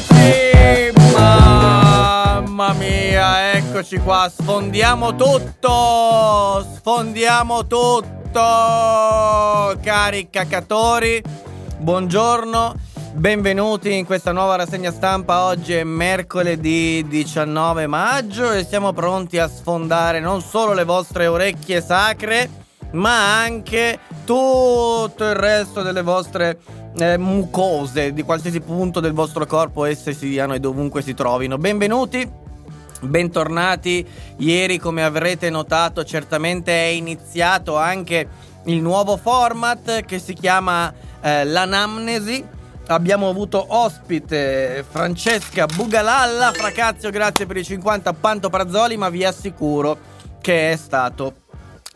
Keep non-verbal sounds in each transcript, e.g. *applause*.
Eccoci! Mamma mia, eccoci qua, sfondiamo tutto! Sfondiamo tutto! Cari cacatori, buongiorno, benvenuti in questa nuova rassegna stampa. Oggi è mercoledì 19 maggio e siamo pronti a sfondare non solo le vostre orecchie sacre, ma anche tutto il resto delle vostre eh, mucose di qualsiasi punto del vostro corpo esse siano e dovunque si trovino. Benvenuti. Bentornati, ieri come avrete notato certamente è iniziato anche il nuovo format che si chiama eh, l'anamnesi. Abbiamo avuto ospite Francesca Bugalalla, Fracazio grazie per i 50 Pantoprazzoli ma vi assicuro che è stato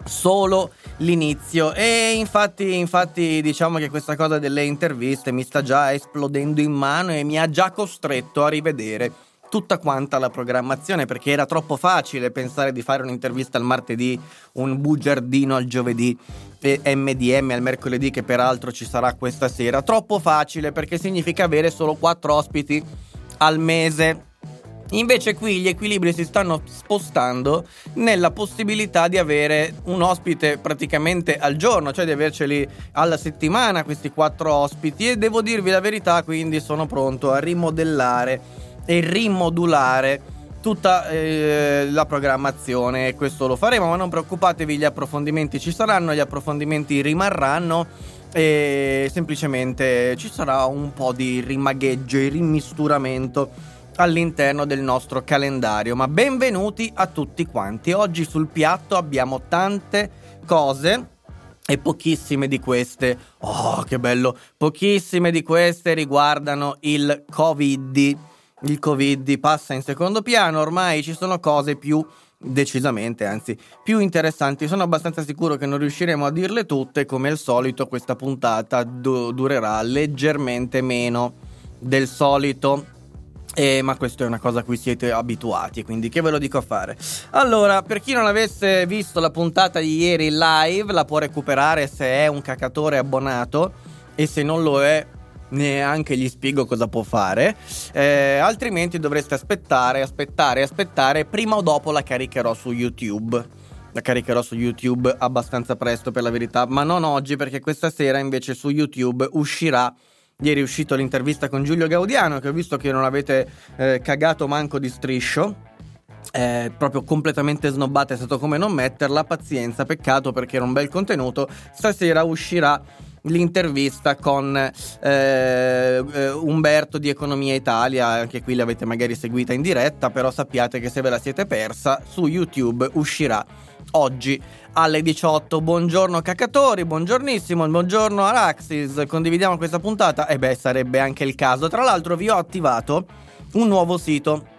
solo l'inizio e infatti, infatti diciamo che questa cosa delle interviste mi sta già esplodendo in mano e mi ha già costretto a rivedere tutta quanta la programmazione perché era troppo facile pensare di fare un'intervista al martedì, un bugiardino al giovedì e MDM al mercoledì che peraltro ci sarà questa sera. Troppo facile perché significa avere solo quattro ospiti al mese. Invece qui gli equilibri si stanno spostando nella possibilità di avere un ospite praticamente al giorno, cioè di averceli alla settimana questi quattro ospiti. E devo dirvi la verità, quindi sono pronto a rimodellare e rimodulare tutta eh, la programmazione. E questo lo faremo, ma non preoccupatevi, gli approfondimenti ci saranno, gli approfondimenti rimarranno e semplicemente ci sarà un po' di rimagheggio e rimisturamento all'interno del nostro calendario. Ma benvenuti a tutti quanti. Oggi sul piatto abbiamo tante cose. E pochissime di queste, oh che bello, pochissime di queste riguardano il Covid. Il Covid passa in secondo piano, ormai ci sono cose più decisamente, anzi, più interessanti. Sono abbastanza sicuro che non riusciremo a dirle tutte, come al solito questa puntata du- durerà leggermente meno del solito. Eh, ma questo è una cosa a cui siete abituati, quindi che ve lo dico a fare? Allora, per chi non avesse visto la puntata di ieri live, la può recuperare se è un cacatore abbonato e se non lo è neanche gli spiego cosa può fare. Eh, altrimenti dovreste aspettare, aspettare, aspettare. Prima o dopo la caricherò su YouTube. La caricherò su YouTube abbastanza presto per la verità, ma non oggi perché questa sera invece su YouTube uscirà Ieri è uscito l'intervista con Giulio Gaudiano, che ho visto che non avete eh, cagato manco di striscio. Eh, proprio completamente snobbata è stato come non metterla. Pazienza, peccato perché era un bel contenuto. Stasera uscirà l'intervista con eh, eh, Umberto di Economia Italia, anche qui l'avete magari seguita in diretta, però sappiate che se ve la siete persa su YouTube uscirà oggi alle 18. Buongiorno cacatori, buongiornissimo, buongiorno Araxis, condividiamo questa puntata? E beh, sarebbe anche il caso. Tra l'altro vi ho attivato un nuovo sito.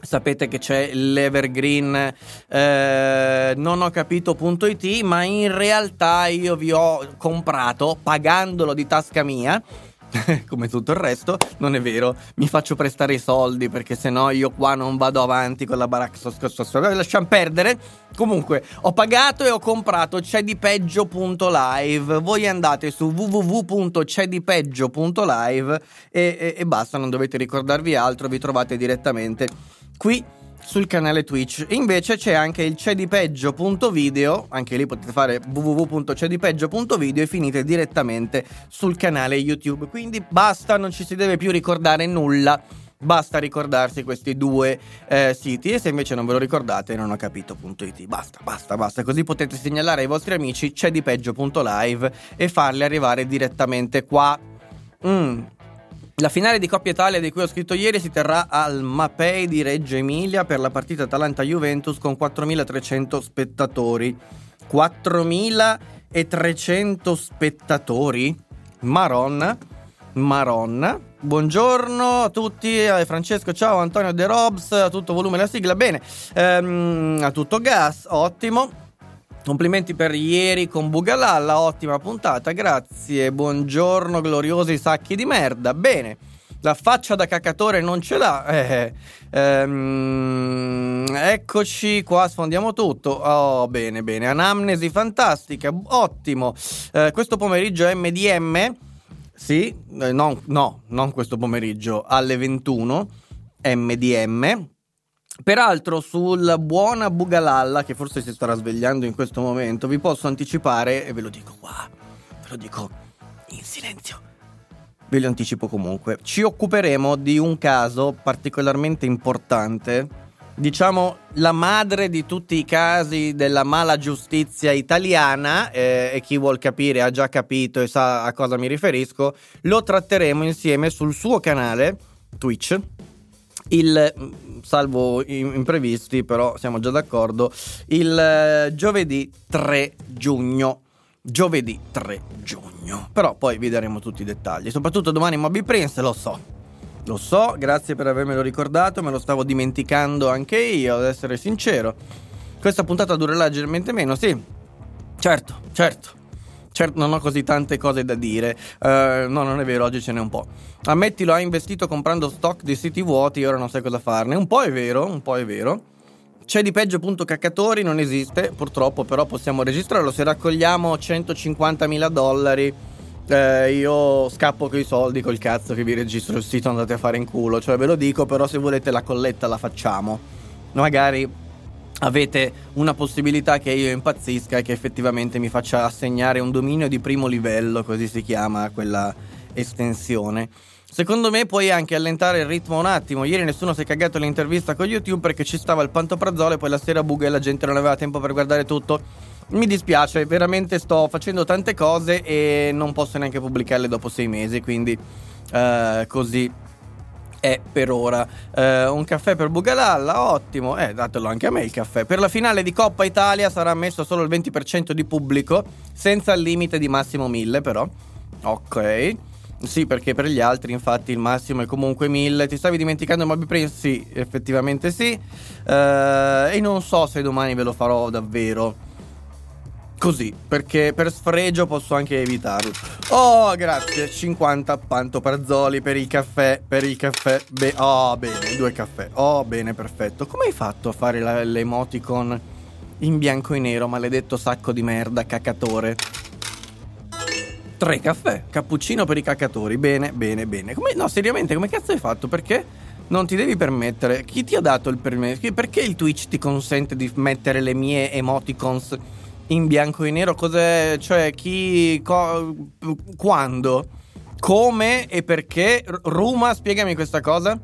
Sapete che c'è l'Evergreen eh, non ho capito.it, ma in realtà io vi ho comprato pagandolo di tasca mia *laughs* come tutto il resto, non è vero. Mi faccio prestare i soldi perché sennò io qua non vado avanti con la baracca. Lasciamo perdere. Comunque, ho pagato e ho comprato cedipeggio.live. Voi andate su www.cedipeggio.live e, e, e basta, non dovete ricordarvi altro, vi trovate direttamente qui sul canale Twitch. Invece c'è anche il cedipeggio.video, anche lì potete fare www.cedipeggio.video e finite direttamente sul canale YouTube. Quindi basta, non ci si deve più ricordare nulla. Basta ricordarsi questi due eh, siti e se invece non ve lo ricordate non ho capito.it. Basta, basta, basta. Così potete segnalare ai vostri amici cedipeggio.live e farli arrivare direttamente qua. Mm, la finale di Coppa Italia di cui ho scritto ieri si terrà al Mapei di Reggio Emilia per la partita Atalanta-Juventus con 4.300 spettatori. 4.300 spettatori? Maronna, Maronna. buongiorno a tutti, Francesco, ciao Antonio De Robs, a tutto volume la sigla, bene, ehm, a tutto gas, ottimo. Complimenti per ieri con Bugalalla, ottima puntata, grazie, buongiorno gloriosi sacchi di merda, bene. La faccia da cacatore non ce l'ha. *laughs* Eh, ehm, eccoci qua, sfondiamo tutto. Oh, bene, bene. Anamnesi fantastica, ottimo. Eh, questo pomeriggio MDM. Sì, eh, no, no, non questo pomeriggio, alle 21. MDM. Peraltro sulla buona Bugalalla, che forse si starà svegliando in questo momento, vi posso anticipare, e ve lo dico qua, ve lo dico in silenzio, ve lo anticipo comunque, ci occuperemo di un caso particolarmente importante, diciamo la madre di tutti i casi della mala giustizia italiana, eh, e chi vuol capire ha già capito e sa a cosa mi riferisco, lo tratteremo insieme sul suo canale Twitch il salvo imprevisti, però siamo già d'accordo, il eh, giovedì 3 giugno. Giovedì 3 giugno. Però poi vi daremo tutti i dettagli. Soprattutto domani Moby Prince, lo so. Lo so, grazie per avermelo ricordato, me lo stavo dimenticando anche io, ad essere sincero. Questa puntata durerà leggermente meno, sì. Certo, certo. Certo, non ho così tante cose da dire. Uh, no, non è vero, oggi ce n'è un po'. Ammettilo, ha investito comprando stock di siti vuoti e ora non sai cosa farne. Un po' è vero, un po' è vero. C'è di peggio punto caccatori, non esiste, purtroppo, però possiamo registrarlo. Se raccogliamo 150.000 dollari, eh, io scappo coi soldi col cazzo che vi registro il sito, andate a fare in culo. Cioè, ve lo dico, però se volete la colletta la facciamo. Magari avete una possibilità che io impazzisca e che effettivamente mi faccia assegnare un dominio di primo livello, così si chiama quella estensione. Secondo me puoi anche allentare il ritmo un attimo. Ieri nessuno si è cagato l'intervista con YouTube perché ci stava il pantoprazolo e poi la sera buga e la gente non aveva tempo per guardare tutto. Mi dispiace, veramente sto facendo tante cose e non posso neanche pubblicarle dopo sei mesi, quindi uh, così è per ora. Eh, un caffè per Bugalalla, ottimo, eh, datelo anche a me il caffè. Per la finale di Coppa Italia sarà ammesso solo il 20% di pubblico, senza il limite di massimo 1000 però. Ok. Sì, perché per gli altri infatti il massimo è comunque 1000. Ti stavi dimenticando Moby Prince? Sì, effettivamente sì. Eh, e non so se domani ve lo farò davvero. Così, perché per sfregio posso anche evitarlo. Oh, grazie. 50 pantoprazzoli per il caffè. Per il caffè. Be- oh, bene, due caffè. Oh, bene, perfetto. Come hai fatto a fare la- l'emoticon in bianco e nero, maledetto sacco di merda, cacatore? Tre caffè. Cappuccino per i cacatori. Bene, bene, bene. Come, no, seriamente, come cazzo hai fatto? Perché? Non ti devi permettere. Chi ti ha dato il permesso? Perché il Twitch ti consente di mettere le mie emoticons? In bianco e nero? Cos'è? Cioè chi co, quando? Come e perché? Ruma spiegami questa cosa.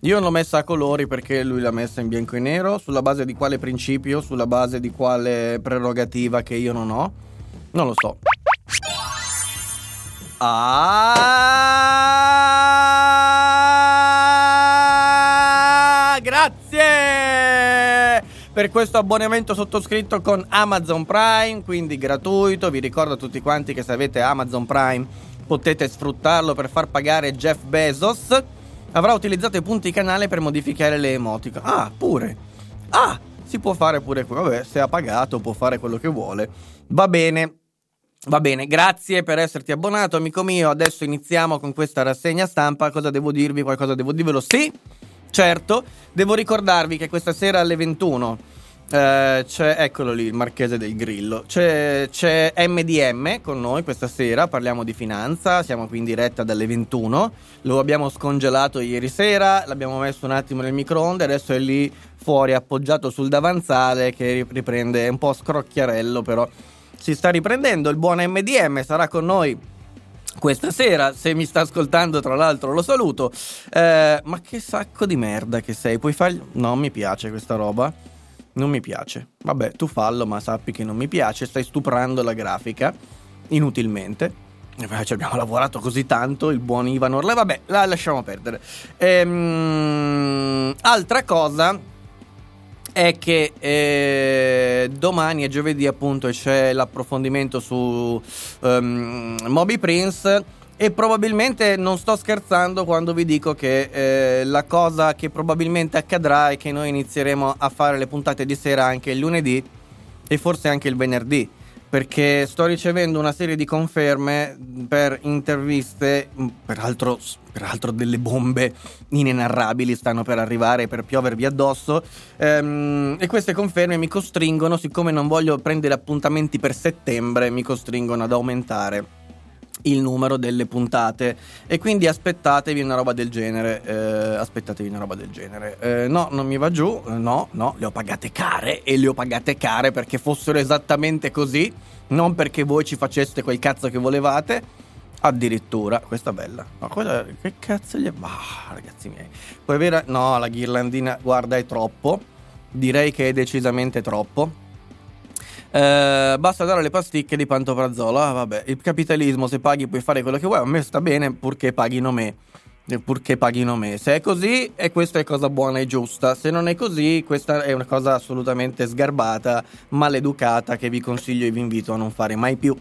Io l'ho messa a colori perché lui l'ha messa in bianco e nero sulla base di quale principio sulla base di quale prerogativa che io non ho? Non lo so. Ah per questo abbonamento sottoscritto con Amazon Prime, quindi gratuito. Vi ricordo a tutti quanti che se avete Amazon Prime potete sfruttarlo per far pagare Jeff Bezos. Avrà utilizzato i punti canale per modificare le emoticon. Ah, pure. Ah, si può fare pure quello. Vabbè, se ha pagato può fare quello che vuole. Va bene. Va bene, grazie per esserti abbonato, amico mio. Adesso iniziamo con questa rassegna stampa. Cosa devo dirvi? Qualcosa devo dirvelo? Sì, certo. Devo ricordarvi che questa sera alle 21 eh, c'è, eccolo lì, il marchese del grillo. C'è, c'è, MDM con noi questa sera, parliamo di finanza, siamo qui in diretta dalle 21. Lo abbiamo scongelato ieri sera, l'abbiamo messo un attimo nel microonde, adesso è lì fuori appoggiato sul davanzale che riprende, è un po' scrocchiarello però si sta riprendendo. Il buon MDM sarà con noi questa sera. Se mi sta ascoltando, tra l'altro, lo saluto. Eh, ma che sacco di merda che sei. Puoi fargli. No, mi piace questa roba. Non mi piace. Vabbè, tu fallo, ma sappi che non mi piace. Stai stuprando la grafica. Inutilmente. Ci abbiamo lavorato così tanto, il buon Ivan Orle. Vabbè, la lasciamo perdere. Ehm, altra cosa è che eh, domani è giovedì appunto e c'è l'approfondimento su um, Moby Prince E probabilmente non sto scherzando quando vi dico che eh, la cosa che probabilmente accadrà è che noi inizieremo a fare le puntate di sera anche il lunedì e forse anche il venerdì perché sto ricevendo una serie di conferme per interviste, peraltro, peraltro delle bombe inenarrabili stanno per arrivare per piovervi addosso. Ehm, e queste conferme mi costringono, siccome non voglio prendere appuntamenti per settembre, mi costringono ad aumentare il numero delle puntate. E quindi aspettatevi una roba del genere eh, aspettatevi una roba del genere. Eh, no non mi va giù no no le ho pagate care e le ho pagate care perché fossero esattamente così non perché voi ci faceste quel cazzo che volevate addirittura questa è bella. Ma quella che cazzo gli è? Ah ragazzi miei. Poi vera no la ghirlandina guarda è troppo. Direi che è decisamente troppo eh, basta dare le pasticche di pantoprazolo. Ah, vabbè, il capitalismo, se paghi puoi fare quello che vuoi. A me sta bene purché paghino me. Purché paghino me. Se è così, e questa è cosa buona e giusta. Se non è così, questa è una cosa assolutamente sgarbata, maleducata, che vi consiglio e vi invito a non fare mai più.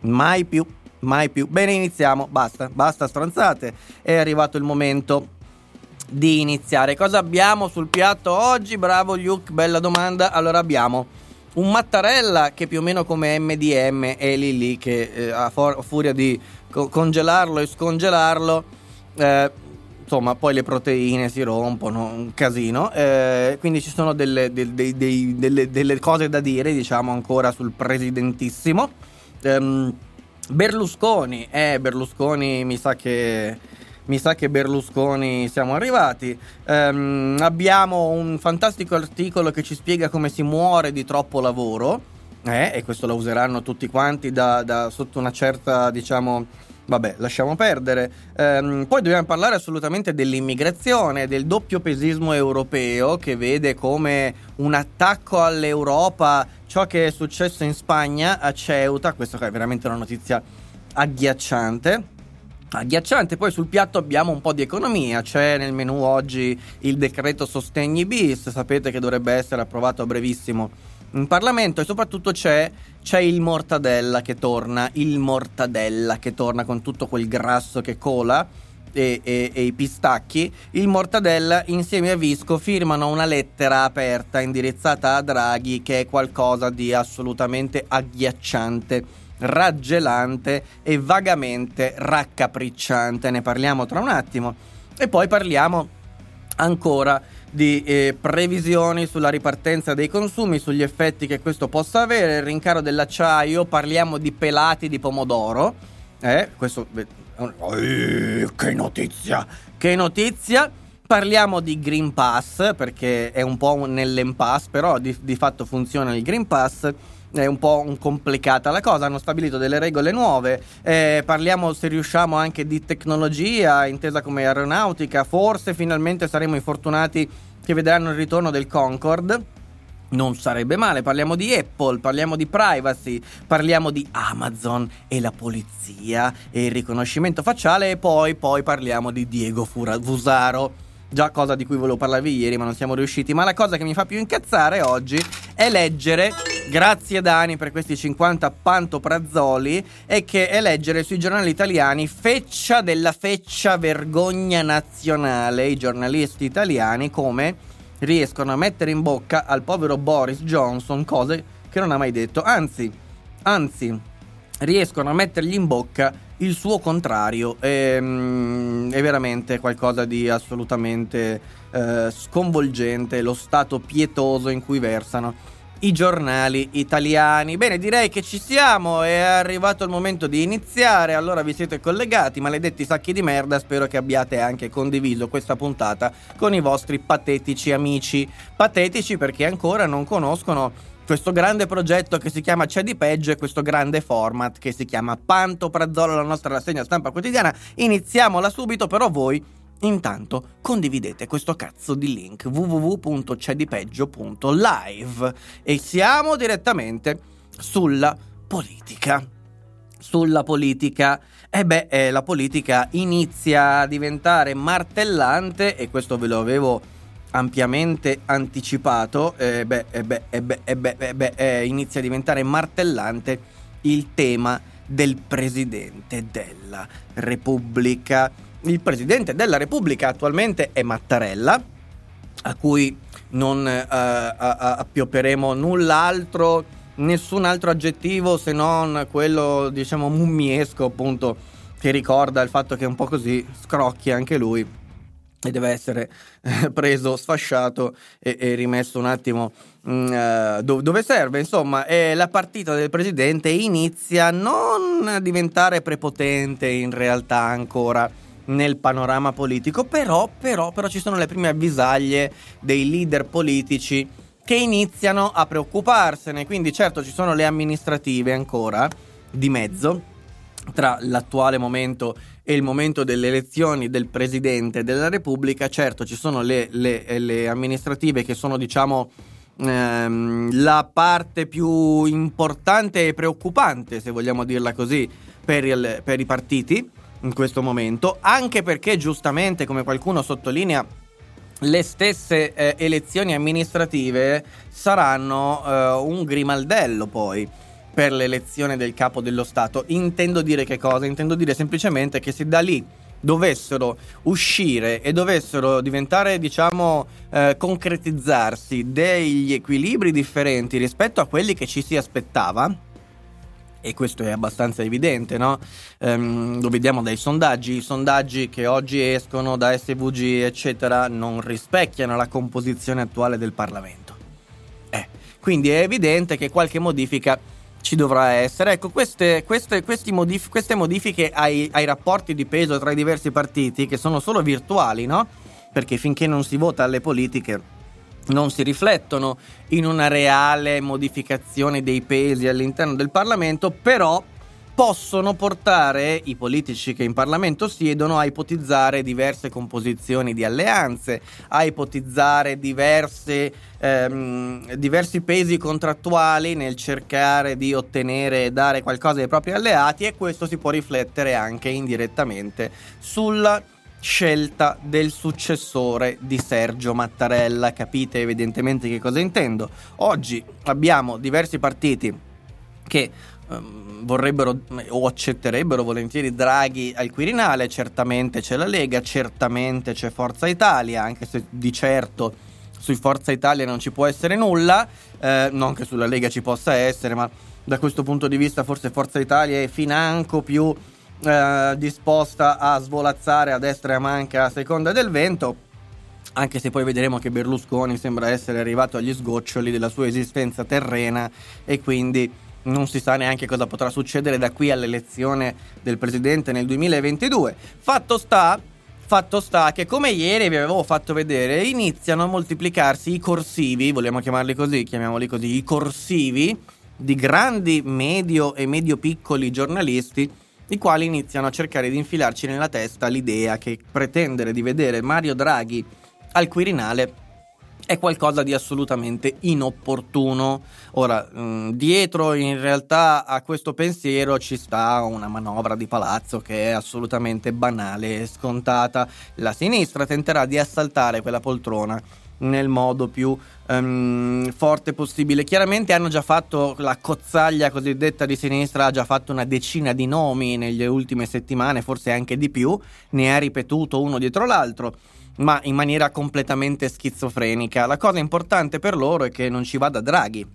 Mai più. Mai più. Bene, iniziamo. Basta, basta stronzate. È arrivato il momento di iniziare. Cosa abbiamo sul piatto oggi? Bravo Luke, bella domanda. Allora abbiamo un Mattarella che più o meno come MDM è lì lì che eh, a, for- furia di co- congelarlo e scongelarlo. Eh, insomma poi le proteine si rompono un casino. Eh, quindi ci sono delle, de- de- de- delle, delle, cose da dire diciamo ancora sul presidentissimo. Ehm, Berlusconi eh Berlusconi mi sa che mi sa che Berlusconi siamo arrivati. Um, abbiamo un fantastico articolo che ci spiega come si muore di troppo lavoro. Eh, e questo lo useranno tutti quanti da, da sotto una certa, diciamo, Vabbè, lasciamo perdere. Ehm, poi dobbiamo parlare assolutamente dell'immigrazione, del doppio pesismo europeo che vede come un attacco all'Europa ciò che è successo in Spagna a Ceuta. Questa è veramente una notizia agghiacciante agghiacciante. Poi sul piatto abbiamo un po' di economia, c'è nel menu oggi il decreto sostegni bis, sapete che dovrebbe essere approvato a brevissimo in Parlamento e soprattutto c'è, c'è, il mortadella che torna, il mortadella che torna con tutto quel grasso che cola e, e, e i pistacchi. Il mortadella insieme a Visco firmano una lettera aperta indirizzata a Draghi che è qualcosa di assolutamente agghiacciante raggelante e vagamente raccapricciante. Ne parliamo tra un attimo. E poi parliamo ancora di eh, previsioni sulla ripartenza dei consumi, sugli effetti che questo possa avere, il rincaro dell'acciaio, parliamo di pelati di pomodoro. Eh, questo eh, che notizia! Che notizia! Parliamo di Green Pass perché è un po' nell'impasse, però di, di fatto funziona il Green Pass è un po' complicata la cosa, hanno stabilito delle regole nuove, eh, parliamo se riusciamo anche di tecnologia intesa come aeronautica, forse finalmente saremo i fortunati che vedranno il ritorno del Concorde. Non sarebbe male, parliamo di Apple, parliamo di privacy, parliamo di Amazon e la polizia e il riconoscimento facciale e poi, poi parliamo di Diego Fusaro già cosa di cui volevo parlarvi ieri, ma non siamo riusciti. Ma la cosa che mi fa più incazzare oggi è leggere, grazie Dani per questi 50 pantoprazzoli, e che è leggere sui giornali italiani feccia della feccia vergogna nazionale, i giornalisti italiani come riescono a mettere in bocca al povero Boris Johnson cose che non ha mai detto, anzi, anzi, riescono a mettergli in bocca il suo contrario è, mm, è veramente qualcosa di assolutamente eh, sconvolgente, lo stato pietoso in cui versano i giornali italiani. Bene, direi che ci siamo, è arrivato il momento di iniziare, allora vi siete collegati, maledetti sacchi di merda, spero che abbiate anche condiviso questa puntata con i vostri patetici amici. Patetici perché ancora non conoscono questo grande progetto che si chiama C'è di peggio e questo grande format che si chiama Panto Prazzolo, la nostra rassegna stampa quotidiana. Iniziamola subito, però voi intanto condividete questo cazzo di link www.cedipeggio.live e siamo direttamente sulla politica. Sulla politica. E beh, eh, la politica inizia a diventare martellante e questo ve lo avevo ampiamente anticipato, eh, beh, eh, beh, eh, beh, eh, beh, beh, inizia a diventare martellante il tema del Presidente della Repubblica. Il Presidente della Repubblica attualmente è Mattarella, a cui non eh, appiopperemo null'altro, nessun altro aggettivo se non quello, diciamo, mummiesco, appunto, che ricorda il fatto che è un po' così scrocchi anche lui e deve essere eh, preso, sfasciato e, e, rimesso un attimo mm, eh, dove, dove serve. Insomma, eh, la partita del presidente inizia a non diventare prepotente in realtà ancora nel panorama politico, però, però, però ci sono le prime avvisaglie dei leader politici che iniziano a preoccuparsene. Quindi certo ci sono le amministrative ancora di mezzo tra l'attuale momento e il momento delle elezioni del Presidente della Repubblica. Certo ci sono le, le, le amministrative che sono diciamo ehm, la parte più importante e preoccupante, se vogliamo dirla così, per, il, per i partiti in questo momento, anche perché giustamente, come qualcuno sottolinea, le stesse eh, elezioni amministrative saranno eh, un grimaldello poi per l'elezione del capo dello Stato. Intendo dire che cosa? Intendo dire semplicemente che se da lì dovessero uscire e dovessero diventare, diciamo, eh, concretizzarsi degli equilibri differenti rispetto a quelli che ci si aspettava, e questo è abbastanza evidente, no? Um, lo vediamo dai sondaggi, i sondaggi che oggi escono da SVG, eccetera, non rispecchiano la composizione attuale del Parlamento. Eh, quindi è evidente che qualche modifica ci dovrà essere. Ecco, queste, queste, modif- queste modifiche ai, ai, rapporti di peso tra i diversi partiti, che sono solo virtuali, no? Perché finché non si vota alle politiche non si riflettono in una reale modificazione dei pesi all'interno del Parlamento, però possono portare i politici che in Parlamento siedono a ipotizzare diverse composizioni di alleanze, a ipotizzare diverse, ehm, diversi pesi contrattuali nel cercare di ottenere e dare qualcosa ai propri alleati e questo si può riflettere anche indirettamente sulla scelta del successore di Sergio Mattarella. Capite evidentemente che cosa intendo. Oggi abbiamo diversi partiti che um, vorrebbero o accetterebbero volentieri Draghi al Quirinale, certamente c'è la Lega, certamente c'è Forza Italia, anche se di certo su Forza Italia non ci può essere nulla, eh, non che sulla Lega ci possa essere, ma da questo punto di vista forse Forza Italia è financo più eh, disposta a svolazzare a destra e a manca a seconda del vento. Anche se poi vedremo che Berlusconi sembra essere arrivato agli sgoccioli della sua esistenza terrena e quindi non si sa neanche cosa potrà succedere da qui all'elezione del presidente nel 2022. Fatto sta, fatto sta che come ieri vi avevo fatto vedere iniziano a moltiplicarsi i corsivi, vogliamo chiamarli così, chiamiamoli così, i corsivi di grandi, medio e medio piccoli giornalisti i quali iniziano a cercare di infilarci nella testa l'idea che pretendere di vedere Mario Draghi al Quirinale è qualcosa di assolutamente inopportuno. Ora, mh, mm, dietro in realtà a questo pensiero ci sta una manovra di palazzo che è assolutamente banale e scontata. La sinistra tenterà di assaltare quella poltrona nel modo più um, forte possibile. Chiaramente hanno già fatto la cozzaglia cosiddetta di sinistra, ha già fatto una decina di nomi nelle ultime settimane, forse anche di più, ne ha ripetuto uno dietro l'altro ma in maniera completamente schizofrenica. La cosa importante per loro è che non ci vada Draghi.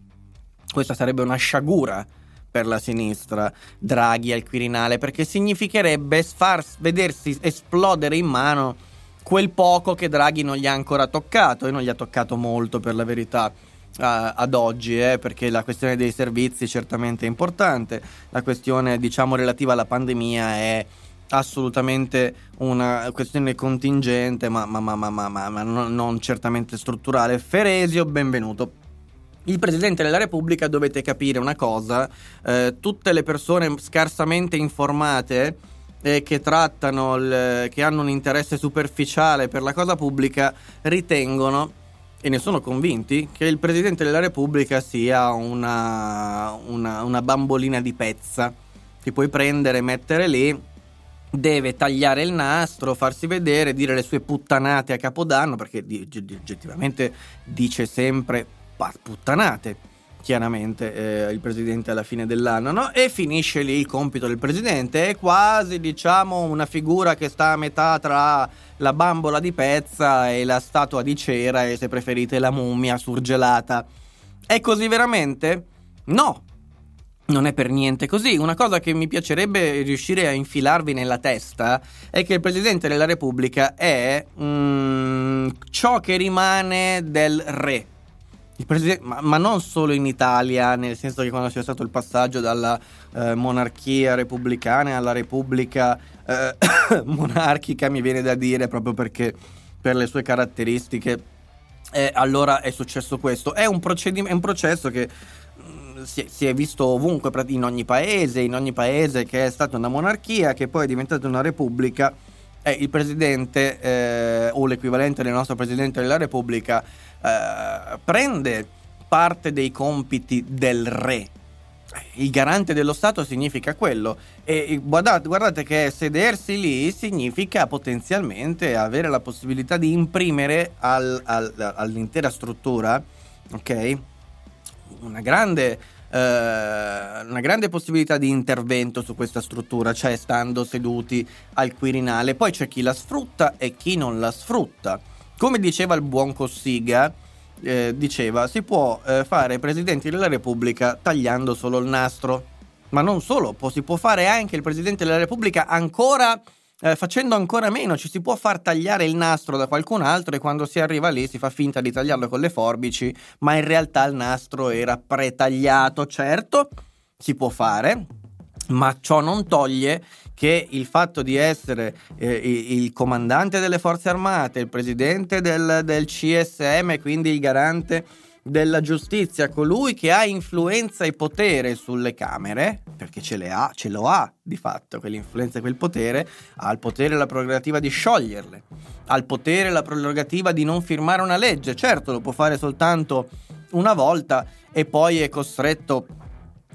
Questa sarebbe una sciagura per la sinistra, Draghi al Quirinale, perché significherebbe far vedersi esplodere in mano quel poco che Draghi non gli ha ancora toccato e non gli ha toccato molto per la verità. Ad oggi, eh, perché la questione dei servizi certamente è importante, la questione diciamo relativa alla pandemia è assolutamente una questione contingente, ma, ma, ma, ma non, non certamente strutturale. Feresio, benvenuto. Il Presidente della Repubblica dovete capire una cosa, eh, tutte le persone scarsamente informate e che il, che hanno un interesse superficiale per la cosa pubblica, ritengono e ne sono convinti che il Presidente della Repubblica sia una, una, una bambolina di pezza che puoi prendere mettere lì deve tagliare il nastro, farsi vedere, dire le sue puttanate a Capodanno, perché oggettivamente dice sempre puttanate chiaramente eh, il presidente alla fine dell'anno, no? E finisce lì il compito del presidente, è quasi diciamo una figura che sta a metà tra la bambola di pezza e la statua di cera e se preferite la mummia surgelata. È così veramente? No, non è per niente così. Una cosa che mi piacerebbe riuscire a infilarvi nella testa è che il Presidente della Repubblica è mm, ciò che rimane del re. Ma, ma, non solo in Italia, nel senso che quando c'è stato il passaggio dalla eh, monarchia repubblicana alla repubblica eh, *coughs* monarchica, mi viene da dire proprio perché per le sue caratteristiche, eh, allora è successo questo. È un, procedim- è un processo che si, si, è visto ovunque, in ogni paese, in ogni paese che è stata una monarchia, che poi è diventata una repubblica, e il presidente eh, o l'equivalente del nostro presidente della repubblica eh, prende parte dei compiti del re. Il garante dello Stato significa quello e guardate, guardate che sedersi lì significa potenzialmente avere la possibilità di imprimere al, al, all'intera struttura, ok? Una grande eh, una grande possibilità di intervento su questa struttura, cioè stando seduti al Quirinale. Poi c'è chi la sfrutta e chi non la sfrutta. Come diceva il buon Cossiga, eh, diceva si può eh, fare presidenti della Repubblica tagliando solo il nastro. Ma non solo, può, si può fare anche il presidente della Repubblica ancora eh, facendo ancora meno, ci si può far tagliare il nastro da qualcun altro e quando si arriva lì si fa finta di tagliarlo con le forbici, ma in realtà il nastro era pretagliato, certo, si può fare, ma ciò non toglie che il fatto di essere eh, il comandante delle forze armate, il presidente del, del CSM, quindi il garante della giustizia, colui che ha influenza e potere sulle Camere, perché ce le ha, ce lo ha di fatto, quell'influenza e quel potere, ha il potere e la prerogativa di scioglierle, ha il potere e la prerogativa di non firmare una legge, certo lo può fare soltanto una volta e poi è costretto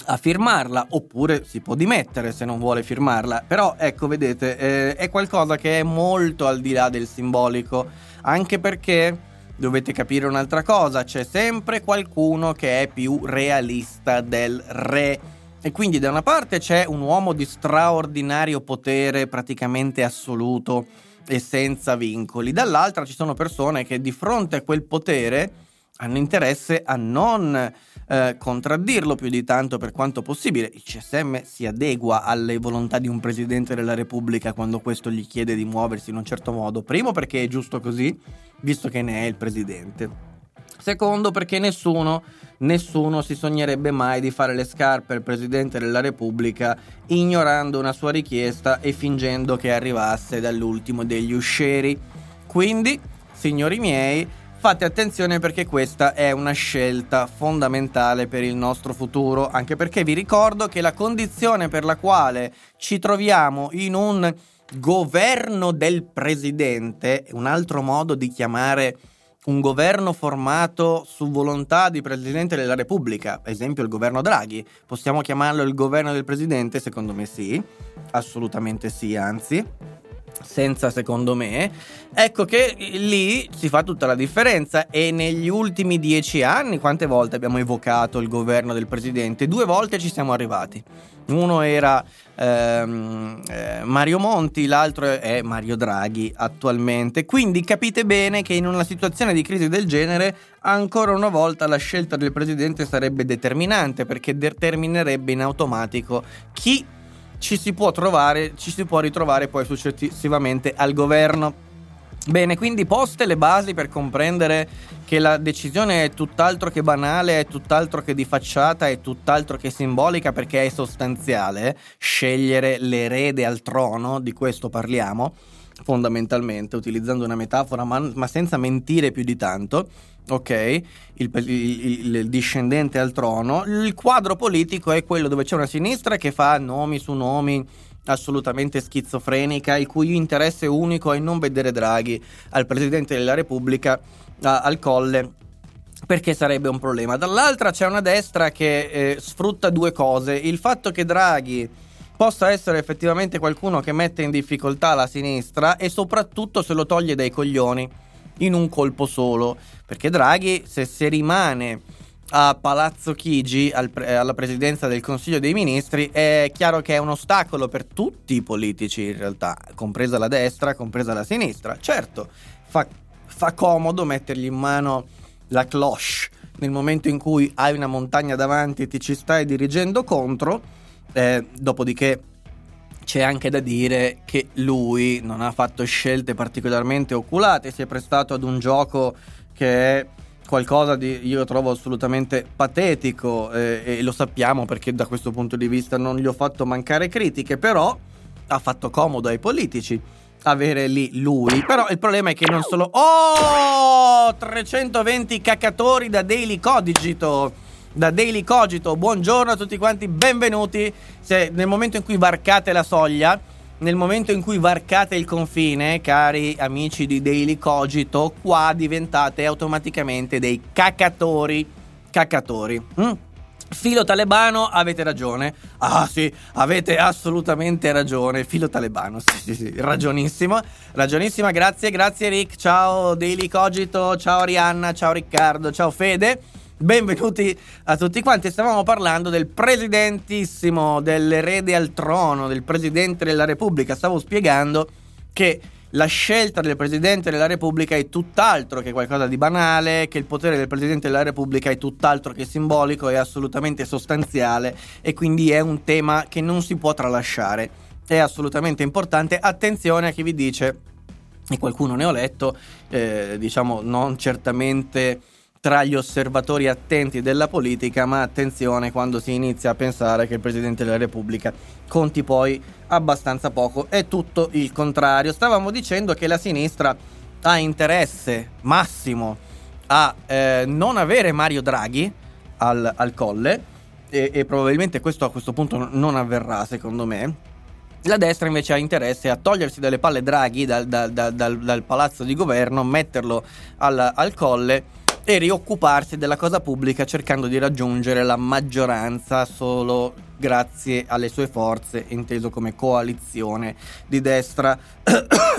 a firmarla oppure si può dimettere se non vuole firmarla. Però ecco vedete eh, è qualcosa che è molto al di là del simbolico anche perché dovete capire un'altra cosa, c'è sempre qualcuno che è più realista del re. E quindi da una parte c'è un uomo di straordinario potere, praticamente assoluto e senza vincoli, dall'altra ci sono persone che di fronte a quel potere hanno interesse a non eh, contraddirlo più di tanto per quanto possibile. Il CSM si adegua alle volontà di un presidente della Repubblica quando questo gli chiede di muoversi in un certo modo. Primo perché è giusto così, visto che ne è il presidente. Secondo perché nessuno, nessuno si sognerebbe mai di fare le scarpe al Presidente della Repubblica ignorando una sua richiesta e fingendo che arrivasse dall'ultimo degli uscieri. Quindi, signori miei, fate attenzione perché questa è una scelta fondamentale per il nostro futuro, anche perché vi ricordo che la condizione per la quale ci troviamo in un governo del presidente, un altro modo di chiamare un governo formato su volontà di Presidente della Repubblica, esempio il governo Draghi, possiamo chiamarlo il governo del Presidente? Secondo me sì, assolutamente sì, anzi senza secondo me, ecco che lì si fa tutta la differenza e negli ultimi dieci anni quante volte abbiamo evocato il governo del presidente? Due volte ci siamo arrivati. Uno era ehm, eh, Mario Monti, l'altro è Mario Draghi attualmente. Quindi capite bene che in una situazione di crisi del genere ancora una volta la scelta del presidente sarebbe determinante perché determinerebbe in automatico chi ci si può trovare, ci si può ritrovare poi successivamente al governo. Bene, quindi poste le basi per comprendere che la decisione è tutt'altro che banale, è tutt'altro che di facciata, è tutt'altro che simbolica perché è sostanziale scegliere l'erede al trono, di questo parliamo fondamentalmente, utilizzando una metafora ma, ma senza mentire più di tanto ok, il, il, il, discendente al trono, il quadro politico è quello dove c'è una sinistra che fa nomi su nomi assolutamente schizofrenica, il cui interesse unico è non vedere Draghi al Presidente della Repubblica a, al colle perché sarebbe un problema. Dall'altra c'è una destra che eh, sfrutta due cose, il fatto che Draghi possa essere effettivamente qualcuno che mette in difficoltà la sinistra e soprattutto se lo toglie dai coglioni in un colpo solo, perché Draghi se, se rimane a Palazzo Chigi, al pre- alla presidenza del Consiglio dei Ministri, è chiaro che è un ostacolo per tutti i politici in realtà, compresa la destra, compresa la sinistra. Certo, fa, fa comodo mettergli in mano la cloche nel momento in cui hai una montagna davanti e ti ci stai dirigendo contro, eh, dopodiché c'è anche da dire che lui non ha fatto scelte particolarmente oculate, si è prestato ad un gioco che è qualcosa di io trovo assolutamente patetico eh, e lo sappiamo perché da questo punto di vista non gli ho fatto mancare critiche, però ha fatto comodo ai politici avere lì lui. Però il problema è che non solo Oh! 320 cacatori da Daily Codigito da Daily Cogito. Buongiorno a tutti quanti, benvenuti. Se nel momento in cui varcate la soglia, nel momento in cui varcate il confine, cari amici di Daily Cogito, qua diventate automaticamente dei cacatori. Cacatori. Mm? Filo talebano, avete ragione. Ah sì, avete assolutamente ragione. Filo talebano, sì, sì, sì, ragionissimo. Ragionissima, grazie, grazie Rick. Ciao Daily Cogito, ciao Arianna, ciao Riccardo, ciao Fede. Benvenuti a tutti quanti. Stavamo parlando del presidentissimo, dell'erede al trono, del presidente della Repubblica. Stavo spiegando che la scelta del Presidente della Repubblica è tutt'altro che qualcosa di banale, che il potere del Presidente della Repubblica è tutt'altro che simbolico, è assolutamente sostanziale e quindi è un tema che non si può tralasciare. È assolutamente importante. Attenzione a chi vi dice, e qualcuno ne ho letto, eh, diciamo non certamente tra gli osservatori attenti della politica, ma attenzione quando si inizia a pensare che il Presidente della Repubblica conti poi abbastanza poco. È tutto il contrario. Stavamo dicendo che la sinistra ha interesse massimo a eh, non avere Mario Draghi al, al colle e, e probabilmente questo a questo punto non avverrà secondo me. La destra invece ha interesse a togliersi dalle palle Draghi dal, dal, dal, dal palazzo di governo, metterlo al, al colle e rioccuparsi della cosa pubblica cercando di raggiungere la maggioranza solo grazie alle sue forze, inteso come coalizione di destra. *coughs*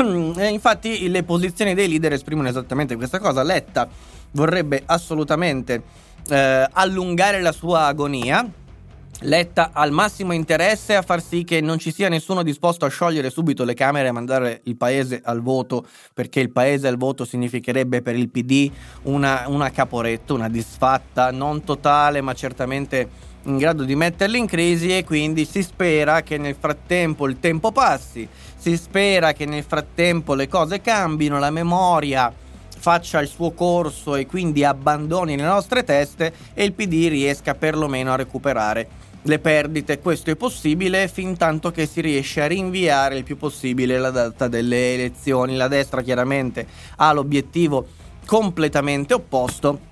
infatti le posizioni dei leader esprimono esattamente questa cosa. Letta vorrebbe assolutamente eh, allungare la sua agonia Letta ha il massimo interesse a far sì che non ci sia nessuno disposto a sciogliere subito le Camere e mandare il paese al voto, perché il paese al voto significherebbe per il PD una, una caporetta, una disfatta non totale, ma certamente in grado di metterli in crisi e quindi si spera che nel frattempo il tempo passi, si spera che nel frattempo le cose cambino, la memoria faccia il suo corso e quindi abbandoni le nostre teste e il PD riesca perlomeno a recuperare le perdite. Questo è possibile fin tanto che si riesce a rinviare il più possibile la data delle elezioni. La destra chiaramente ha l'obiettivo completamente opposto.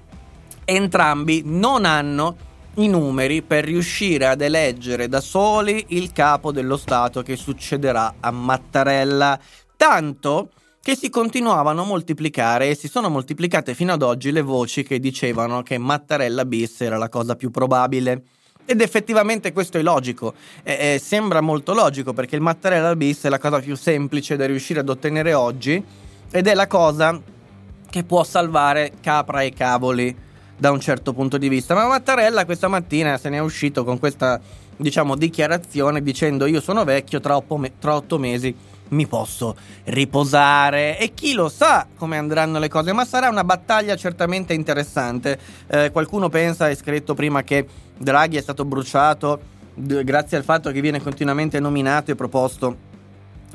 Entrambi non hanno i numeri per riuscire ad eleggere da soli il capo dello Stato che succederà a Mattarella. Tanto che si continuavano a moltiplicare e si sono moltiplicate fino ad oggi le voci che dicevano che Mattarella bis era la cosa più probabile. Ed effettivamente questo è logico, eh, eh, sembra molto logico perché il Mattarella bis è la cosa più semplice da riuscire ad ottenere oggi ed è la cosa che può salvare capra e cavoli da un certo punto di vista. Ma Mattarella questa mattina se ne è uscito con questa, diciamo, dichiarazione dicendo io sono vecchio, tra me- tra otto mesi mi posso riposare e chi lo sa come andranno le cose, ma sarà una battaglia certamente interessante. Eh, qualcuno pensa, hai scritto prima che Draghi è stato bruciato d- grazie al fatto che viene continuamente nominato e proposto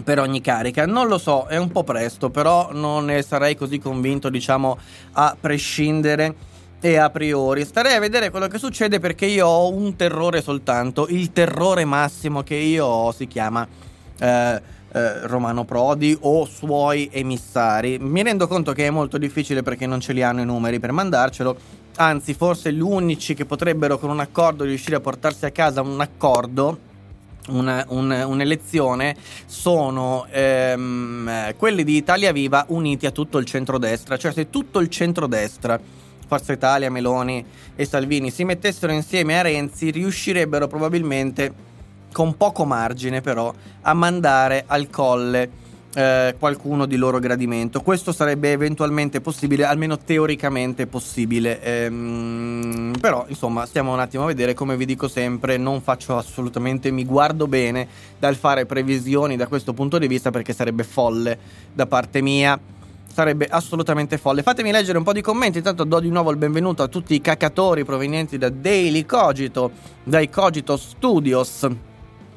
per ogni carica. Non lo so, è un po' presto, però non ne sarei così convinto, diciamo, a prescindere e a priori. Starei a vedere quello che succede perché io ho un terrore soltanto, il terrore massimo che io ho si chiama eh, eh, Romano Prodi o suoi emissari. Mi rendo conto che è molto difficile perché non ce li hanno i numeri per mandarcelo. Anzi, forse gli unici che potrebbero con un accordo riuscire a portarsi a casa un accordo una, un, un'elezione sono ehm, quelli di Italia Viva uniti a tutto il centrodestra, cioè se tutto il centrodestra, Forza Italia, Meloni e Salvini si mettessero insieme a Renzi riuscirebbero probabilmente con poco margine però, a mandare al colle eh, qualcuno di loro gradimento. Questo sarebbe eventualmente possibile, almeno teoricamente possibile. Ehm, però, insomma, stiamo un attimo a vedere. Come vi dico sempre, non faccio assolutamente, mi guardo bene dal fare previsioni da questo punto di vista perché sarebbe folle da parte mia. Sarebbe assolutamente folle. Fatemi leggere un po' di commenti. Intanto do di nuovo il benvenuto a tutti i cacatori provenienti da Daily Cogito, dai Cogito Studios.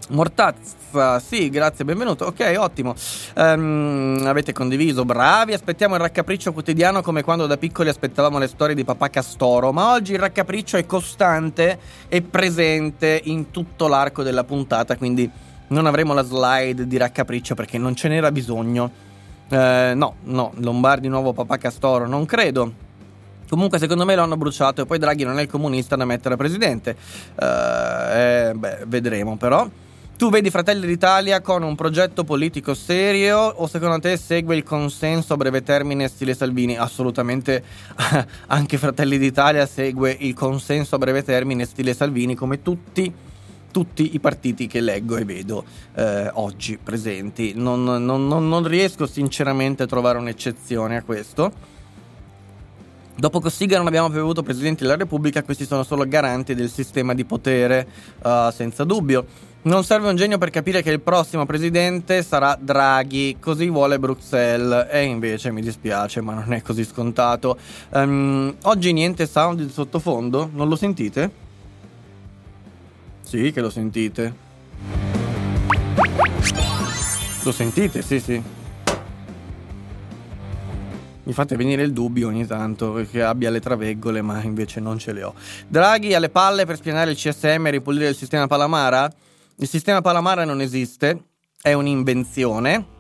Mortazza, sì, grazie, benvenuto. Ok, ottimo. Um, avete condiviso, bravi. Aspettiamo il raccapriccio quotidiano come quando da piccoli aspettavamo le storie di papà Castoro. Ma oggi il raccapriccio è costante e presente in tutto l'arco della puntata. Quindi non avremo la slide di raccapriccio perché non ce n'era bisogno. Uh, no, no, Lombardi nuovo papà Castoro, non credo. Comunque, secondo me lo hanno bruciato e poi Draghi non è il comunista da mettere presidente. Uh, eh, beh, vedremo però. Tu vedi Fratelli d'Italia con un progetto politico serio o secondo te segue il consenso a breve termine stile Salvini? Assolutamente *laughs* anche Fratelli d'Italia segue il consenso a breve termine stile Salvini come tutti, tutti i partiti che leggo e vedo eh, oggi presenti. Non, non, non, non riesco sinceramente a trovare un'eccezione a questo. Dopo Cossiga non abbiamo più avuto presidenti della Repubblica, questi sono solo garanti del sistema di potere, uh, senza dubbio. Non serve un genio per capire che il prossimo presidente sarà Draghi, così vuole Bruxelles. E invece mi dispiace, ma non è così scontato. Um, oggi niente sound di sottofondo? Non lo sentite? Sì, che lo sentite. Lo sentite? Sì, sì. Mi fate venire il dubbio ogni tanto che abbia le traveggole, ma invece non ce le ho. Draghi alle palle per spianare il CSM e ripulire il sistema Palamara? Il sistema Palamara non esiste, è un'invenzione.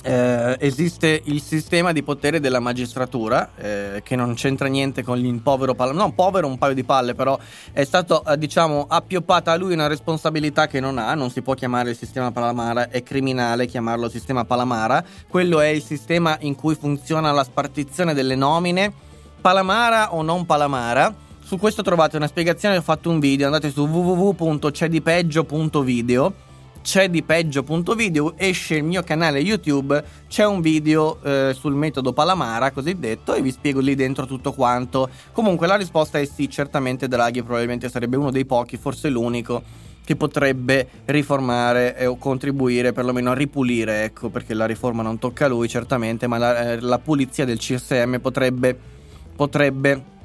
Eh, esiste il sistema di potere della magistratura eh, che non c'entra niente con il povero Palamara, no povero un paio di palle però è stato eh, diciamo appioppata a lui una responsabilità che non ha, non si può chiamare il sistema Palamara, è criminale chiamarlo sistema Palamara, quello è il sistema in cui funziona la spartizione delle nomine, Palamara o non Palamara. Su questo trovate una spiegazione, ho fatto un video, andate su www.cedipeggio.video c'è di peggio.video, esce il mio canale YouTube, c'è un video eh, sul metodo Palamara cosiddetto e vi spiego lì dentro tutto quanto. Comunque la risposta è sì, certamente Draghi probabilmente sarebbe uno dei pochi, forse l'unico che potrebbe riformare o contribuire perlomeno a ripulire, ecco, perché la riforma non tocca a lui certamente, ma la, eh, la pulizia del CSM potrebbe potrebbe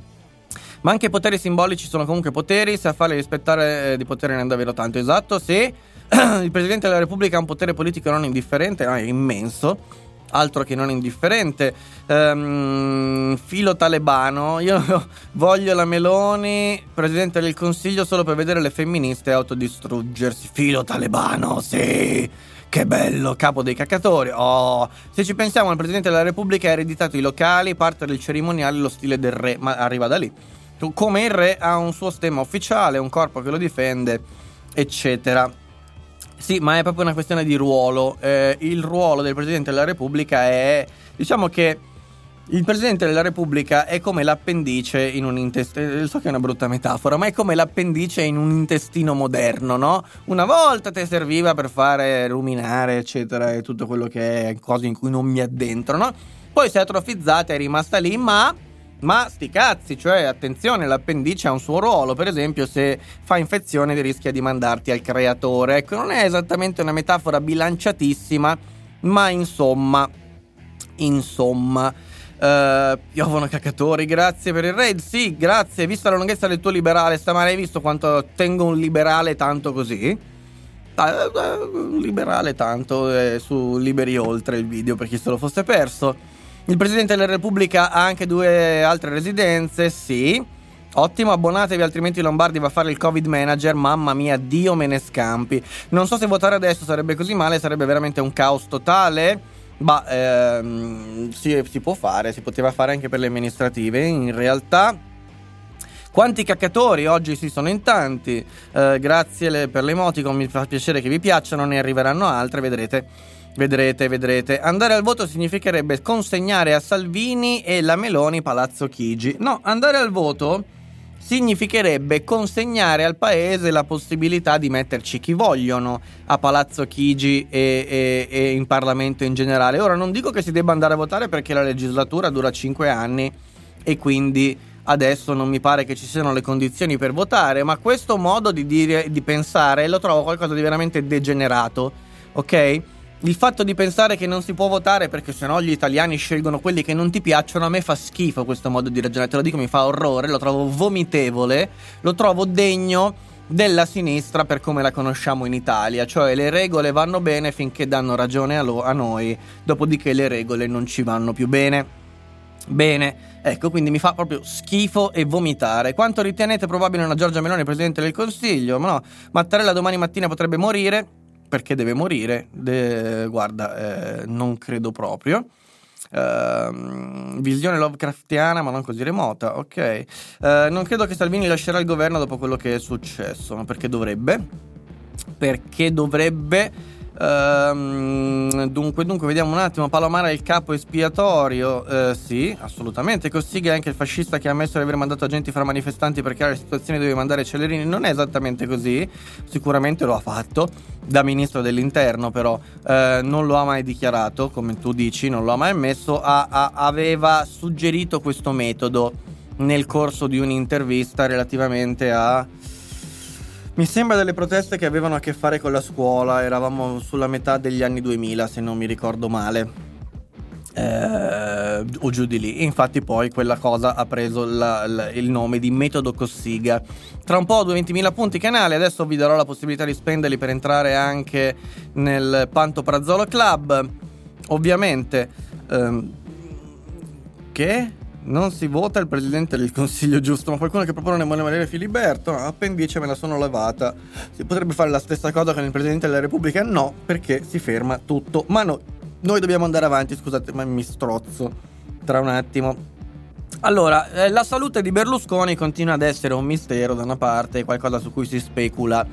ma anche i poteri simbolici sono comunque poteri, se a farli rispettare eh, di potere ne hanno davvero tanto. Esatto, se *clears throat* il Presidente della Repubblica ha un potere politico non indifferente, no, è immenso altro che non indifferente. Um, filo talebano, io *laughs* voglio la Meloni, presidente del Consiglio, solo per vedere le femministe autodistruggersi. Filo talebano, sì. Che bello, capo dei cacatori. Oh, se ci pensiamo, il presidente della Repubblica ha ereditato i locali, parte del cerimoniale, lo stile del re, ma arriva da lì come il re ha un suo stemma ufficiale, un corpo che lo difende, eccetera. Sì, ma è proprio una questione di ruolo. Eh, il ruolo del Presidente della Repubblica è, diciamo che il Presidente della Repubblica è come l'appendice in un intestino, eh, so che è una brutta metafora, ma è come l'appendice in un intestino moderno, no? Una volta ti serviva per fare ruminare, eccetera, e tutto quello che è cose in cui non mi addentro, no? Poi si è atrofizzata, è rimasta lì, ma ma sti cazzi, cioè attenzione, l'appendice ha un suo ruolo, per esempio se fa infezione rischia di mandarti al creatore. Ecco, non è esattamente una metafora bilanciatissima, ma insomma, insomma, uh, piovono cacatori, grazie per il raid, sì, grazie, vista la lunghezza del tuo liberale, stamane hai visto quanto tengo un liberale tanto così? Uh, liberale tanto eh, su Liberi Oltre il video per chi se lo fosse perso. Il Presidente della Repubblica ha anche due altre residenze, sì. Ottimo, abbonatevi altrimenti Lombardi va a fare il Covid manager. Mamma mia, Dio me ne scampi. Non so se votare adesso sarebbe così male, sarebbe veramente un caos totale. Ma ehm, sì, si può fare, si poteva fare anche per le amministrative. In realtà, quanti caccatori oggi si sono in tanti. Eh, grazie per l'emoticon, mi fa piacere che vi piacciono, ne arriveranno altre, vedrete. Vedrete, vedrete. Andare al voto significherebbe consegnare a Salvini e la Meloni Palazzo Chigi. No, andare al voto significherebbe consegnare al paese la possibilità di metterci chi vogliono a Palazzo Chigi e, e, e in Parlamento in generale. Ora non dico che si debba andare a votare perché la legislatura dura 5 anni e quindi adesso non mi pare che ci siano le condizioni per votare, ma questo modo di, dire, di pensare lo trovo qualcosa di veramente degenerato, ok? Il fatto di pensare che non si può votare perché sennò gli italiani scelgono quelli che non ti piacciono, a me fa schifo questo modo di ragionare, te lo dico, mi fa orrore, lo trovo vomitevole, lo trovo degno della sinistra per come la conosciamo in Italia, cioè le regole vanno bene finché danno ragione a, lo- a noi, dopodiché le regole non ci vanno più bene. Bene, ecco, quindi mi fa proprio schifo e vomitare. Quanto ritenete probabile una Giorgia Meloni Presidente del Consiglio? Ma no, Mattarella domani mattina potrebbe morire perché deve morire. De- guarda, eh, non credo proprio. Uh, visione Lovecraftiana, ma non così remota. Ok. Uh, non credo che Salvini lascerà il governo dopo quello che è successo. Ma perché dovrebbe? Perché dovrebbe? Ehm, dunque, dunque, vediamo un attimo. Palomara è il capo espiatorio. Uh, sì, assolutamente. Cossiga è anche il fascista che ha ammesso di aver mandato agenti fra manifestanti per creare situazioni dove mandare Celerini. Non è esattamente così. Sicuramente lo ha fatto da ministro dell'interno, però uh, non lo ha mai dichiarato, come tu dici, non lo ha mai ammesso. Ha, ha, aveva suggerito questo metodo nel corso di un'intervista relativamente a mi sembra delle proteste che avevano a che fare con la scuola, eravamo sulla metà degli anni 2000 se non mi ricordo male. Eh, o giù di lì. Infatti, poi quella cosa ha preso la, la, il nome di metodo Cossiga. Tra un po' 20.000 punti canale. Adesso vi darò la possibilità di spenderli per entrare anche nel Panto Prazzolo Club. Ovviamente, ehm, che non si vota il presidente del consiglio giusto, ma qualcuno che propone Emanuele Filiberto, no, appendice me la sono levata. Si potrebbe fare la stessa cosa con il presidente della Repubblica? No, perché si ferma tutto. Ma no, noi dobbiamo andare avanti, scusate, ma mi strozzo tra un attimo. Allora, eh, la salute di Berlusconi continua ad essere un mistero da una parte, qualcosa su cui si specula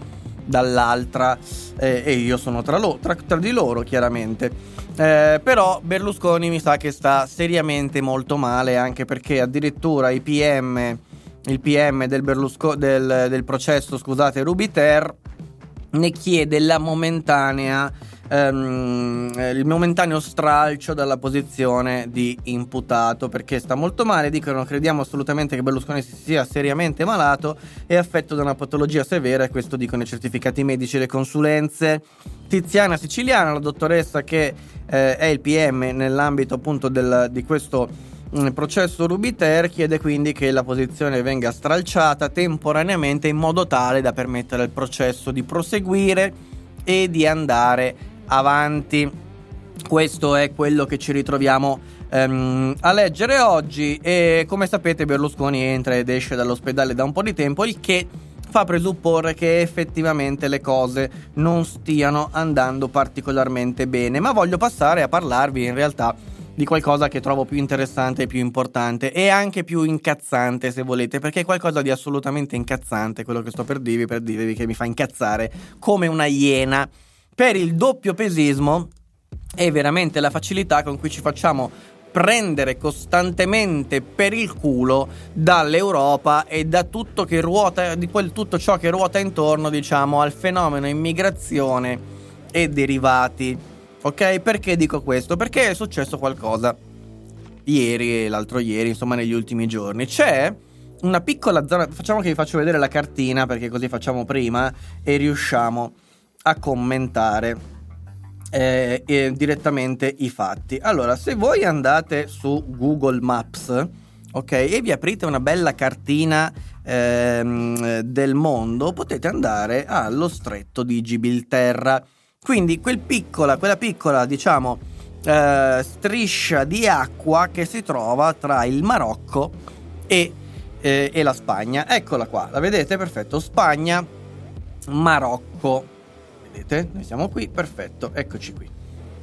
dall'altra eh, e io sono tra, lo, tra, tra di loro chiaramente. Eh, però Berlusconi mi sa che sta seriamente molto male anche perché addirittura i PM, il PM del, Berlusco, del, del processo scusate, Rubiter ne chiede la momentanea ehm, il momentaneo stralcio dalla posizione di imputato perché sta molto male. Dicono crediamo assolutamente che Berlusconi sia seriamente malato e affetto da una patologia severa e questo dicono i certificati medici e le consulenze. Tiziana Siciliana, la dottoressa che eh, è il PM nell'ambito appunto del, di questo mm, processo Rubiter chiede quindi che la posizione venga stralciata temporaneamente in modo tale da permettere al processo di proseguire e di andare avanti. Questo è quello che ci ritroviamo um, a leggere oggi. E come sapete Berlusconi entra ed esce dall'ospedale da un po' di tempo, il che fa presupporre che effettivamente le cose non stiano andando particolarmente bene, ma voglio passare a parlarvi in realtà di qualcosa che trovo più interessante e più importante e anche più incazzante se volete, perché è qualcosa di assolutamente incazzante quello che sto per dirvi, per dirvi che mi fa incazzare come una iena per il doppio pesismo è veramente la facilità con cui ci facciamo prendere costantemente per il culo dall'Europa e da tutto che ruota, di quel tutto ciò che ruota intorno, diciamo, al fenomeno immigrazione e derivati. Ok? Perché dico questo? Perché è successo qualcosa ieri e l'altro ieri, insomma, negli ultimi giorni. C'è una piccola zona. Facciamo che vi faccio vedere la cartina perché così facciamo prima e riusciamo a commentare eh, eh, direttamente i fatti. Allora, se voi andate su Google Maps, ok, e vi aprite una bella cartina ehm, del mondo, potete andare allo stretto di Gibilterra. Quindi quel piccola, quella piccola, diciamo, eh, striscia di acqua che si trova tra il Marocco e, eh, e la Spagna. Eccola qua, la vedete? Perfetto. Spagna, Marocco. Vedete? Noi siamo qui, perfetto, eccoci qui.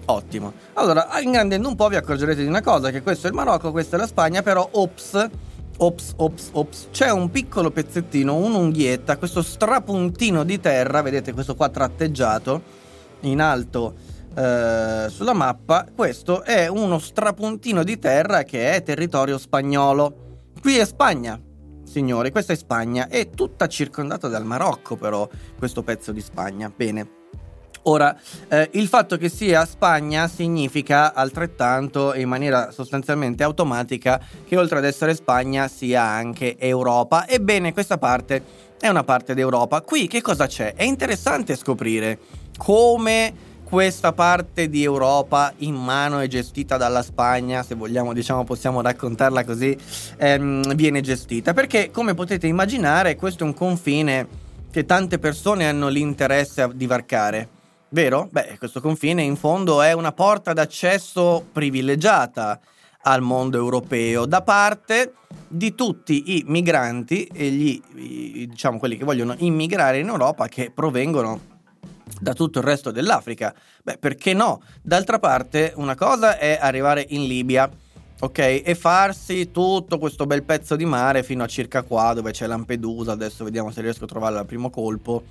Ottimo. Allora, ingrandendo un po' vi accorgerete di una cosa, che questo è il Marocco, questa è la Spagna, però ops, ops, ops, ops, c'è un piccolo pezzettino, un'unghietta, questo strapuntino di terra, vedete questo qua tratteggiato in alto eh, sulla mappa, questo è uno strapuntino di terra che è territorio spagnolo. Qui è Spagna, signori, questa è Spagna, è tutta circondata dal Marocco però questo pezzo di Spagna. Bene. Ora, eh, il fatto che sia Spagna significa altrettanto in maniera sostanzialmente automatica che oltre ad essere Spagna sia anche Europa. Ebbene, questa parte è una parte d'Europa. Qui che cosa c'è? È interessante scoprire come questa parte di Europa in mano e gestita dalla Spagna, se vogliamo, diciamo, possiamo raccontarla così, ehm, viene gestita. Perché, come potete immaginare, questo è un confine che tante persone hanno l'interesse di varcare. Vero? Beh, questo confine in fondo è una porta d'accesso privilegiata al mondo europeo da parte di tutti i migranti e gli, diciamo quelli che vogliono immigrare in Europa che provengono da tutto il resto dell'Africa. Beh, perché no? D'altra parte, una cosa è arrivare in Libia, ok? E farsi tutto questo bel pezzo di mare fino a circa qua dove c'è Lampedusa. Adesso vediamo se riesco a trovarla al primo colpo.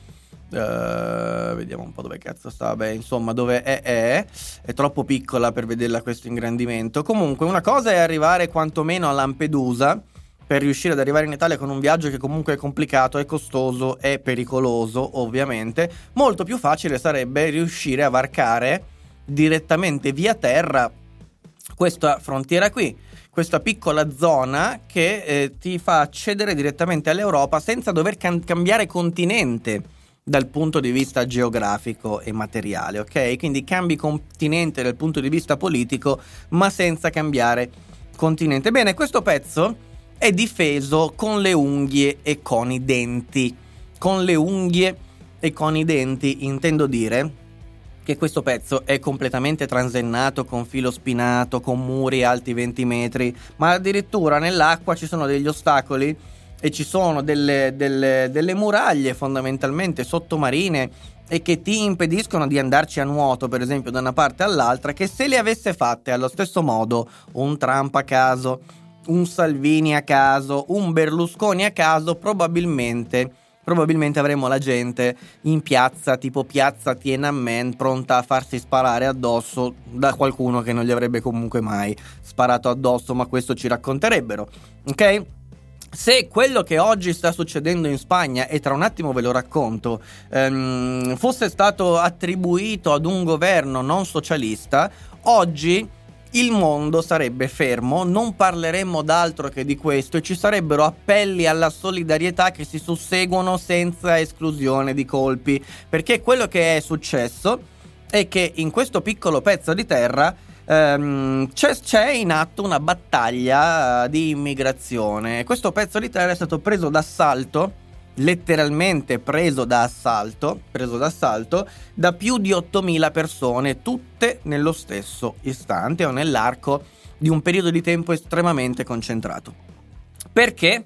Uh, vediamo un po' dove cazzo sta. Beh, insomma, dove è, è, è troppo piccola per vederla questo ingrandimento. Comunque, una cosa è arrivare quantomeno a Lampedusa per riuscire ad arrivare in Italia con un viaggio che comunque è complicato, è costoso, è pericoloso, ovviamente. Molto più facile sarebbe riuscire a varcare direttamente via terra questa frontiera qui questa piccola zona che eh, ti fa accedere direttamente all'Europa senza dover can- cambiare continente dal punto di vista geografico e materiale, ok? Quindi cambi continente dal punto di vista politico, ma senza cambiare continente. Bene, questo pezzo è difeso con le unghie e con i denti. Con le unghie e con i denti intendo dire che questo pezzo è completamente transennato con filo spinato, con muri alti 20 metri, ma addirittura nell'acqua ci sono degli ostacoli e ci sono delle, delle, delle muraglie fondamentalmente sottomarine e che ti impediscono di andarci a nuoto, per esempio, da una parte all'altra, che se le avesse fatte allo stesso modo un Trump a caso, un Salvini a caso, un Berlusconi a caso, probabilmente probabilmente avremo la gente in piazza, tipo piazza Tiananmen, pronta a farsi sparare addosso da qualcuno che non gli avrebbe comunque mai sparato addosso, ma questo ci racconterebbero, ok? Se quello che oggi sta succedendo in Spagna, e tra un attimo ve lo racconto, ehm, fosse stato attribuito ad un governo non socialista, oggi il mondo sarebbe fermo, non parleremmo d'altro che di questo e ci sarebbero appelli alla solidarietà che si susseguono senza esclusione di colpi, perché quello che è successo è che in questo piccolo pezzo di terra ehm, c'è, c'è, in atto una battaglia eh, di immigrazione. Questo pezzo di terra è stato preso d'assalto, letteralmente preso d'assalto, preso d'assalto da più di 8.000 persone, tutte nello stesso istante o nell'arco di un periodo di tempo estremamente concentrato. Perché?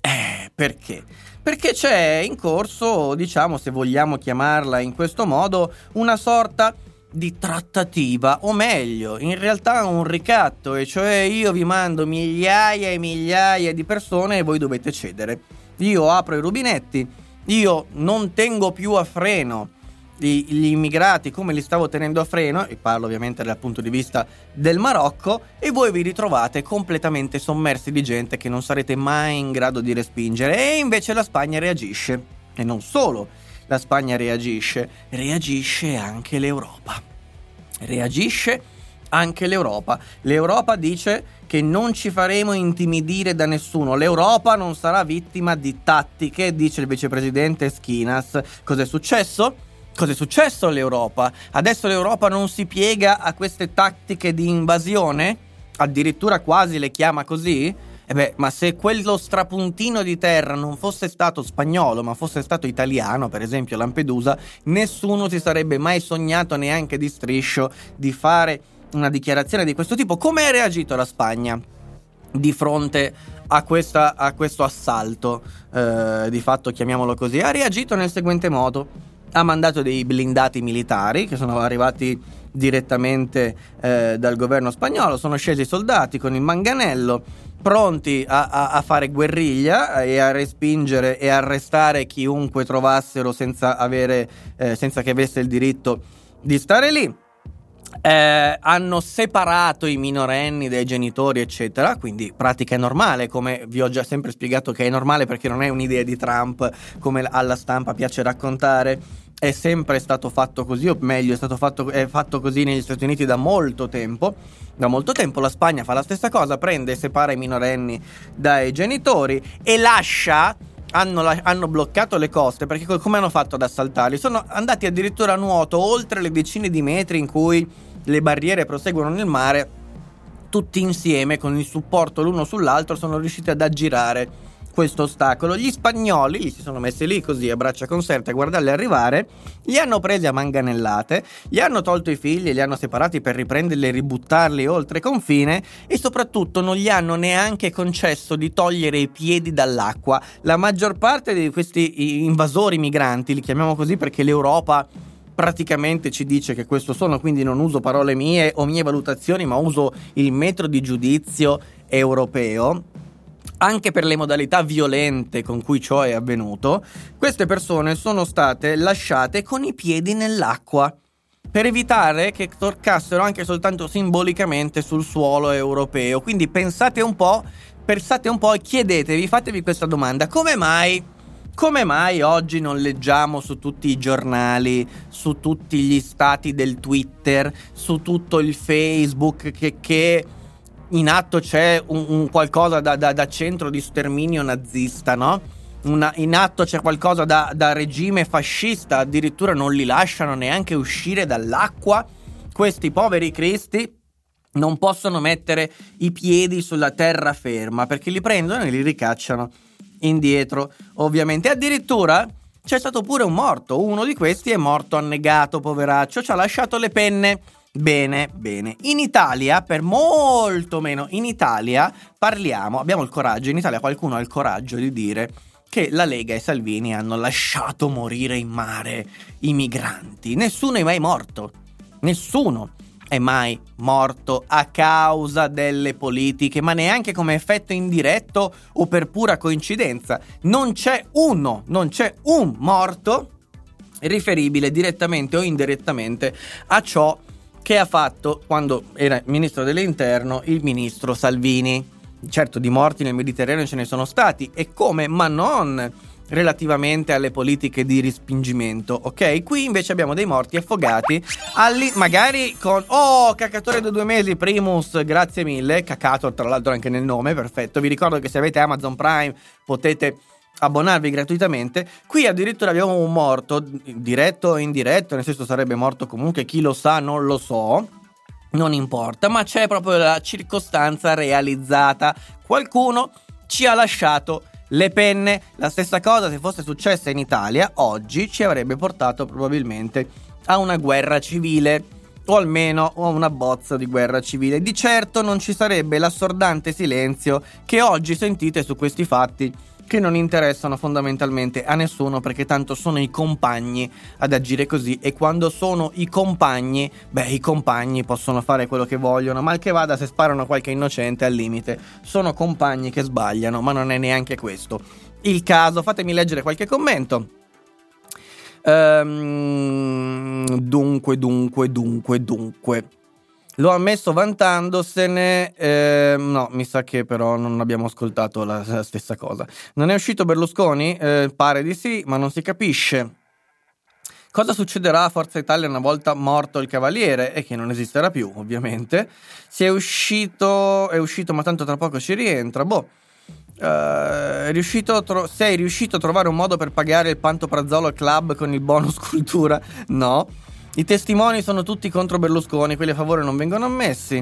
Eh, perché? Perché c'è in corso, diciamo, se vogliamo chiamarla in questo modo, una sorta di di trattativa, o meglio, in realtà un ricatto, e cioè io vi mando migliaia e migliaia di persone e voi dovete cedere. Io apro i rubinetti, io non tengo più a freno gli immigrati come li stavo tenendo a freno, e parlo ovviamente dal punto di vista del Marocco, e voi vi ritrovate completamente sommersi di gente che non sarete mai in grado di respingere, e invece la Spagna reagisce. E non solo, la Spagna reagisce, reagisce anche l'Europa. Reagisce anche l'Europa. L'Europa dice che non ci faremo intimidire da nessuno. L'Europa non sarà vittima di tattiche, dice il vicepresidente Schinas. Cos'è successo? Cos'è successo all'Europa? Adesso l'Europa non si piega a queste tattiche di invasione? Addirittura quasi le chiama così? E eh beh, ma se quello strapuntino di terra non fosse stato spagnolo, ma fosse stato italiano, per esempio Lampedusa, nessuno si sarebbe mai sognato neanche di striscio di fare una dichiarazione di questo tipo. Come ha reagito la Spagna di fronte a, questa, a questo assalto? Eh, di fatto, chiamiamolo così. Ha reagito nel seguente modo. Ha mandato dei blindati militari che sono arrivati direttamente eh, dal governo spagnolo, sono scesi i soldati con il manganello pronti a, a, a, fare guerriglia e a respingere e arrestare chiunque trovassero senza, avere, eh, senza che avesse il diritto di stare lì. eh, hanno separato i minorenni dai genitori, eccetera. Quindi pratica normale, come vi ho già sempre spiegato che è normale perché non è un'idea di Trump come alla stampa piace raccontare. È sempre stato fatto così, o meglio, è stato fatto, è fatto così negli Stati Uniti da molto tempo. Da molto tempo la Spagna fa la stessa cosa, prende e separa i minorenni dai genitori e lascia hanno, hanno, bloccato le coste perché come hanno fatto ad assaltarli? Sono andati addirittura a nuoto oltre le decine di metri in cui le barriere proseguono nel mare, tutti insieme con il supporto l'uno sull'altro sono riusciti ad aggirare questo ostacolo. Gli spagnoli si sono messi lì così a braccia conserte a guardarli arrivare, li hanno presi a manganellate, gli hanno tolto i figli, li hanno separati per riprenderli e ributtarli oltre confine e soprattutto non gli hanno neanche concesso di togliere i piedi dall'acqua. La maggior parte di questi invasori migranti, li chiamiamo così perché l'Europa praticamente ci dice che questo sono, quindi non uso parole mie o mie valutazioni, ma uso il metro di giudizio europeo. Anche per le modalità violente con cui ciò è avvenuto, queste persone sono state lasciate con i piedi nell'acqua per evitare che torcassero anche soltanto simbolicamente sul suolo europeo. Quindi pensate un po', pensate un po' e chiedetevi, fatevi questa domanda: come mai come mai oggi non leggiamo su tutti i giornali, su tutti gli stati del Twitter, su tutto il Facebook che, che in atto c'è un, un qualcosa da, da, da, centro di sterminio nazista, no? Una, in atto c'è qualcosa da, da regime fascista, addirittura non li lasciano neanche uscire dall'acqua. Questi poveri cristi non possono mettere i piedi sulla terraferma perché li prendono e li ricacciano indietro, ovviamente. Addirittura c'è stato pure un morto, uno di questi è morto annegato, poveraccio, ci ha lasciato le penne. Bene, bene. In Italia, per molto meno, in Italia parliamo, abbiamo il coraggio, in Italia qualcuno ha il coraggio di dire che la Lega e Salvini hanno lasciato morire in mare i migranti. Nessuno è mai morto. Nessuno è mai morto a causa delle politiche, ma neanche come effetto indiretto o per pura coincidenza. Non c'è uno, non c'è un morto riferibile direttamente o indirettamente a ciò che ha fatto quando era ministro dell'interno il ministro Salvini. Certo, di morti nel Mediterraneo ce ne sono stati e come, ma non relativamente alle politiche di respingimento, ok? Qui invece abbiamo dei morti affogati, alli- magari con oh, cacatore da due mesi, Primus, grazie mille, cacato tra l'altro anche nel nome, perfetto. Vi ricordo che se avete Amazon Prime potete abbonarvi gratuitamente. Qui addirittura abbiamo un morto, diretto o indiretto, nel senso sarebbe morto comunque, chi lo sa, non lo so. Non importa, ma c'è proprio la circostanza realizzata. Qualcuno ci ha lasciato le penne, la stessa cosa se fosse successa in Italia, oggi ci avrebbe portato probabilmente a una guerra civile o almeno a una bozza di guerra civile. Di certo non ci sarebbe l'assordante silenzio che oggi sentite su questi fatti che non interessano fondamentalmente a nessuno perché tanto sono i compagni ad agire così e quando sono i compagni, beh i compagni possono fare quello che vogliono, mal che vada se sparano qualche innocente al limite, sono compagni che sbagliano, ma non è neanche questo il caso, fatemi leggere qualche commento. Ehm, dunque, dunque, dunque, dunque. Lo ha messo vantandosene. Eh, no, mi sa che però non abbiamo ascoltato la, la stessa cosa. Non è uscito Berlusconi? Eh, pare di sì, ma non si capisce. Cosa succederà a Forza Italia una volta morto il Cavaliere? E che non esisterà più, ovviamente. Si è uscito, è uscito, ma tanto tra poco ci rientra. Boh. Uh, riuscito tro- sei riuscito a trovare un modo per pagare il Pantoprazzolo Club con il bonus cultura? No. I testimoni sono tutti contro Berlusconi, quelli a favore non vengono ammessi.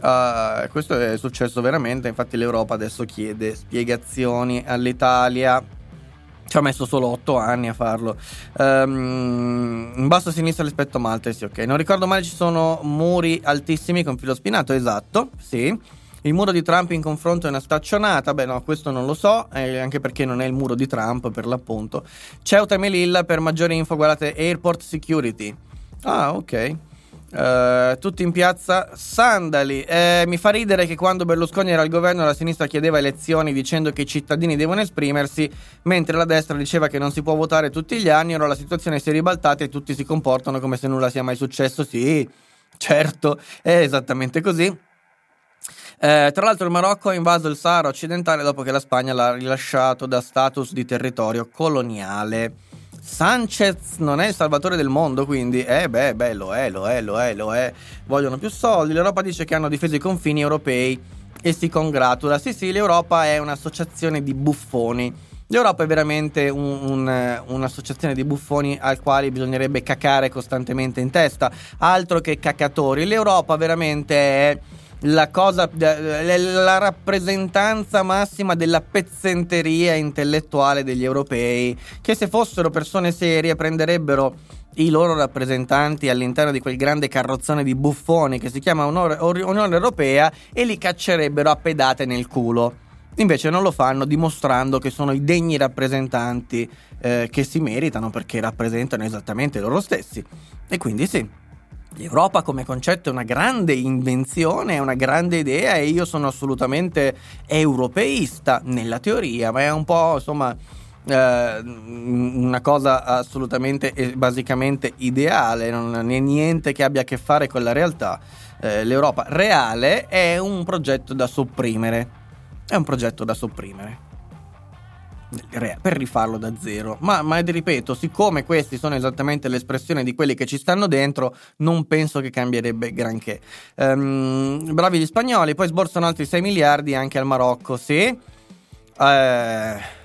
Uh, questo è successo veramente, infatti l'Europa adesso chiede spiegazioni all'Italia. Ci ha messo solo 8 anni a farlo. Um, in basso a sinistra rispetto a Malta, sì, ok. Non ricordo male, ci sono muri altissimi con filo spinato, esatto, sì. Il muro di Trump in confronto è una staccionata? Beh, no, questo non lo so, eh, anche perché non è il muro di Trump, per l'appunto. Ceuta e Melilla, per maggiori info, guardate Airport Security. Ah, ok. Uh, tutti in piazza Sandali. Eh, mi fa ridere che quando Berlusconi era al governo la sinistra chiedeva elezioni dicendo che i cittadini devono esprimersi, mentre la destra diceva che non si può votare tutti gli anni. Ora la situazione si è ribaltata e tutti si comportano come se nulla sia mai successo. Sì, certo, è esattamente così. Eh, tra l'altro il Marocco ha invaso il Sahara occidentale dopo che la Spagna l'ha rilasciato da status di territorio coloniale. Sanchez non è il salvatore del mondo, quindi eh beh, beh, lo è, lo è, lo è, lo è. Vogliono più soldi. L'Europa dice che hanno difeso i confini europei e si congratula. Sì, sì, l'Europa è un'associazione di buffoni. L'Europa è veramente un, un, un'associazione di buffoni al quale bisognerebbe cacare costantemente in testa. Altro che cacatori. L'Europa veramente è la cosa, la rappresentanza massima della pezzenteria intellettuale degli europei, che se fossero persone serie prenderebbero i loro rappresentanti all'interno di quel grande carrozzone di buffoni che si chiama Unione Europea e li caccerebbero a pedate nel culo. Invece non lo fanno dimostrando che sono i degni rappresentanti eh, che si meritano perché rappresentano esattamente loro stessi. E quindi sì, L'Europa come concetto è una grande invenzione, è una grande idea e io sono assolutamente europeista nella teoria, ma è un po' insomma eh, una cosa assolutamente e basicamente ideale, non è niente che abbia a che fare con la realtà. Eh, L'Europa reale è un progetto da sopprimere, è un progetto da sopprimere per rifarlo da zero. Ma, ma ripeto, siccome questi sono esattamente l'espressione di quelli che ci stanno dentro, non penso che cambierebbe granché. Um, bravi gli spagnoli, poi sborsano altri 6 miliardi anche al Marocco, sì. Eh,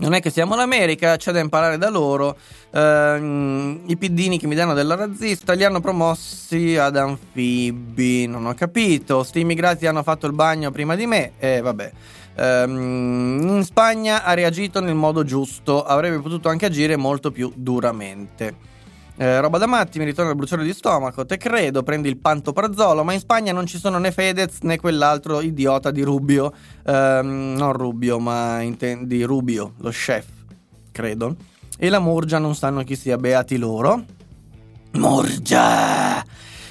non è che siamo l'America, c'è da imparare da loro. Uh, I piddini che mi danno della razzista li hanno promossi ad anfibi. Non ho capito. Sti immigrati hanno fatto il bagno prima di me. E eh, vabbè. Um, in Spagna ha reagito nel modo giusto, avrebbe potuto anche agire molto più duramente. Eh, roba da matti, mi ritorna il bruciore di stomaco. Te credo, prendi il pantoprazzolo, ma in Spagna non ci sono né Fedez né quell'altro idiota di Rubio. Um, non Rubio, ma inten- di Rubio, lo chef, credo. E la Murgia non sanno chi sia, beati loro. Murgia!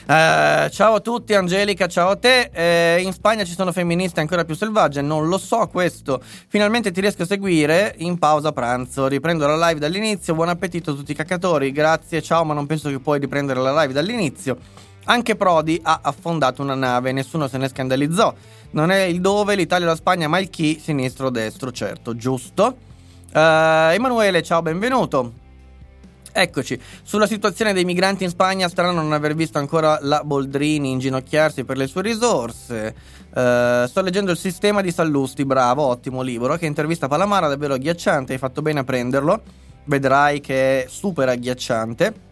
Eh, ciao a tutti, Angelica, ciao a te. Eh, in Spagna ci sono femministe ancora più selvagge, non lo so questo. Finalmente ti riesco a seguire in pausa pranzo. Riprendo la live dall'inizio. Buon appetito a tutti i cacatori. Grazie, ciao, ma non penso che puoi riprendere la live dall'inizio. Anche Prodi ha affondato una nave, nessuno se ne scandalizzò. Non è il dove, l'Italia o la Spagna, ma il chi, sinistro o destro, certo, giusto. Uh, Emanuele, ciao, benvenuto. Eccoci, sulla situazione dei migranti in Spagna, strano non aver visto ancora la Boldrini inginocchiarsi per le sue risorse. Uh, sto leggendo il sistema di Sallusti, bravo, ottimo libro, che intervista Palamara, davvero agghiacciante, hai fatto bene a prenderlo, vedrai che è super agghiacciante.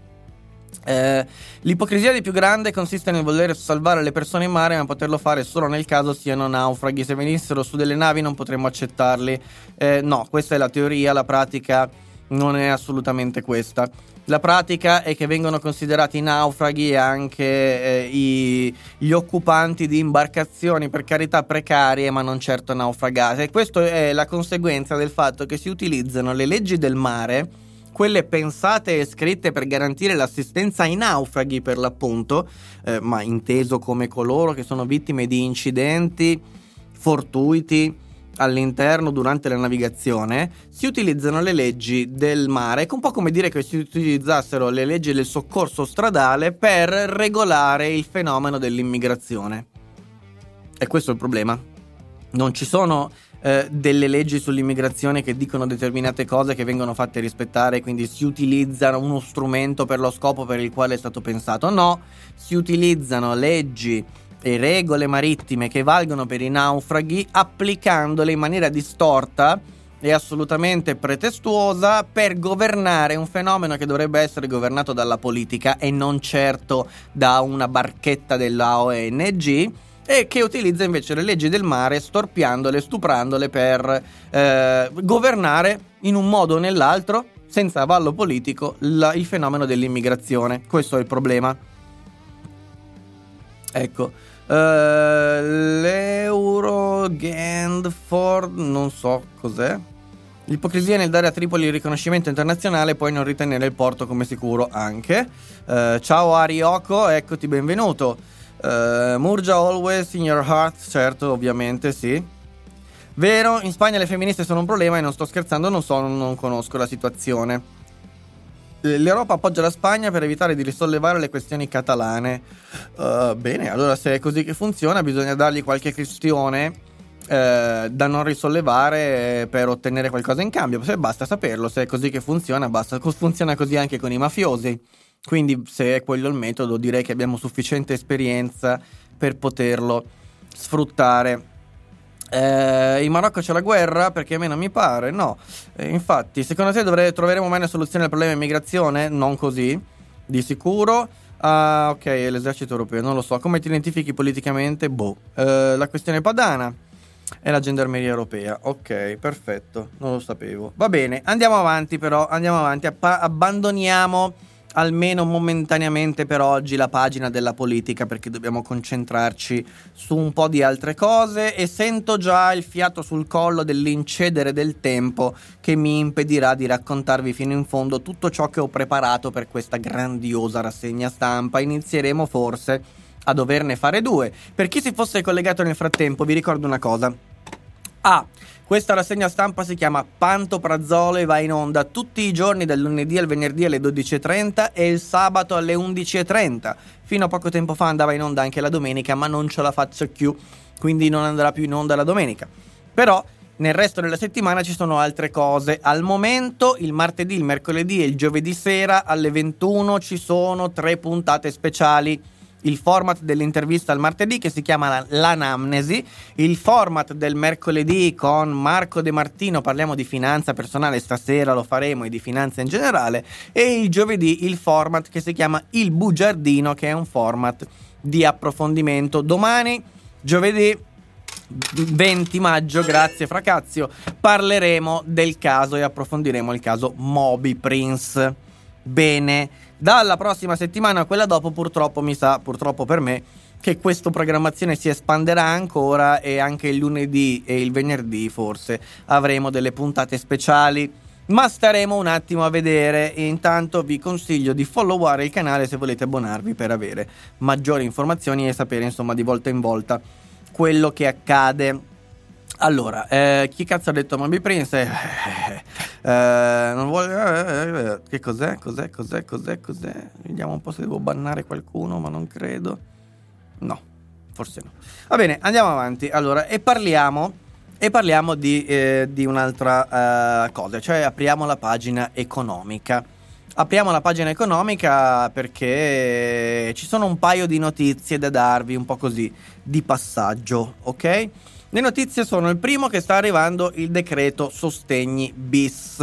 Eh, l'ipocrisia di più grande consiste nel voler salvare le persone in mare, ma poterlo fare solo nel caso siano naufraghi. Se venissero su delle navi non potremmo accettarli. Eh, no, questa è la teoria, la pratica non è assolutamente questa. La pratica è che vengono considerati naufraghi anche eh, i, gli occupanti di imbarcazioni, per carità precarie, ma non certo naufragate. E questo è la conseguenza del fatto che si utilizzano le leggi del mare, quelle pensate e scritte per garantire l'assistenza ai naufraghi, per l'appunto, eh, ma inteso come coloro che sono vittime di incidenti fortuiti all'interno durante la navigazione si utilizzano le leggi del mare, è un po' come dire che si utilizzassero le leggi del soccorso stradale per regolare il fenomeno dell'immigrazione. E questo è il problema. Non ci sono eh, delle leggi sull'immigrazione che dicono determinate cose che vengono fatte rispettare, quindi si utilizza uno strumento per lo scopo per il quale è stato pensato. No, si utilizzano leggi e regole marittime che valgono per i naufraghi applicandole in maniera distorta e assolutamente pretestuosa per governare un fenomeno che dovrebbe essere governato dalla politica e non certo da una barchetta della ONG e che utilizza invece le leggi del mare storpiandole, stuprandole per eh, governare in un modo o nell'altro senza avallo politico la, il fenomeno dell'immigrazione. Questo è il problema. Ecco. Uh, L'Eurogandford, non so cos'è. L'ipocrisia nel dare a Tripoli il riconoscimento internazionale e poi non ritenere il porto come sicuro anche. Uh, ciao Arioko, eccoti benvenuto. Uh, Murgia always in your heart, certo, ovviamente sì. Vero, in Spagna le femministe sono un problema e non sto scherzando, non so, non conosco la situazione. L'Europa appoggia la Spagna per evitare di risollevare le questioni catalane. Uh, bene, allora se è così che funziona, bisogna dargli qualche questione eh, da non risollevare per ottenere qualcosa in cambio. Se basta saperlo, se è così che funziona, basta. Funziona così anche con i mafiosi. Quindi, se è quello il metodo, direi che abbiamo sufficiente esperienza per poterlo sfruttare. Eh, in Marocco c'è la guerra perché a me non mi pare, no. Eh, infatti, secondo te dovre- troveremo mai una soluzione al problema immigrazione? Non così, di sicuro. Ah, ok, l'esercito europeo, non lo so. Come ti identifichi politicamente? Boh. Eh, la questione padana è la gendarmeria europea. Ok, perfetto, non lo sapevo. Va bene, andiamo avanti però, andiamo avanti. Appa- abbandoniamo almeno momentaneamente per oggi la pagina della politica perché dobbiamo concentrarci su un po' di altre cose e sento già il fiato sul collo dell'incedere del tempo che mi impedirà di raccontarvi fino in fondo tutto ciò che ho preparato per questa grandiosa rassegna stampa. Inizieremo forse a doverne fare due. Per chi si fosse collegato nel frattempo vi ricordo una cosa. A. Questa rassegna stampa si chiama Pantoprazolo e va in onda tutti i giorni dal lunedì al venerdì alle 12.30 e il sabato alle 11.30. Fino a poco tempo fa andava in onda anche la domenica, ma non ce la faccio più, quindi non andrà più in onda la domenica. Però nel resto della settimana ci sono altre cose. Al momento, il martedì, il mercoledì e il giovedì sera alle 21 ci sono tre puntate speciali il format dell'intervista al martedì che si chiama L'Anamnesi, il format del mercoledì con Marco De Martino, parliamo di finanza personale, stasera lo faremo e di finanza in generale, e il giovedì il format che si chiama Il Bugiardino, che è un format di approfondimento. Domani, giovedì, 20 maggio, grazie Fracazio, parleremo del caso e approfondiremo il caso Moby Prince. Bene dalla prossima settimana a quella dopo, purtroppo mi sa, purtroppo per me, che questa programmazione si espanderà ancora e anche il lunedì e il venerdì forse avremo delle puntate speciali. Ma staremo un attimo a vedere e intanto vi consiglio di followare il canale se volete abbonarvi per avere maggiori informazioni e sapere insomma di volta in volta quello che accade allora, eh, chi cazzo ha detto Moby Prince? Eh, eh, non vuole... Eh, eh, che cos'è? Cos'è? Cos'è? Cos'è? Cos'è? Vediamo un po' se devo bannare qualcuno, ma non credo. No, forse no. Va bene, andiamo avanti. Allora, e parliamo... E parliamo di, di un'altra cosa, cioè apriamo la pagina economica. Apriamo la pagina economica perché ci sono un paio di notizie da darvi, un po' così, di passaggio, ok? Le notizie sono il primo che sta arrivando il decreto sostegni bis.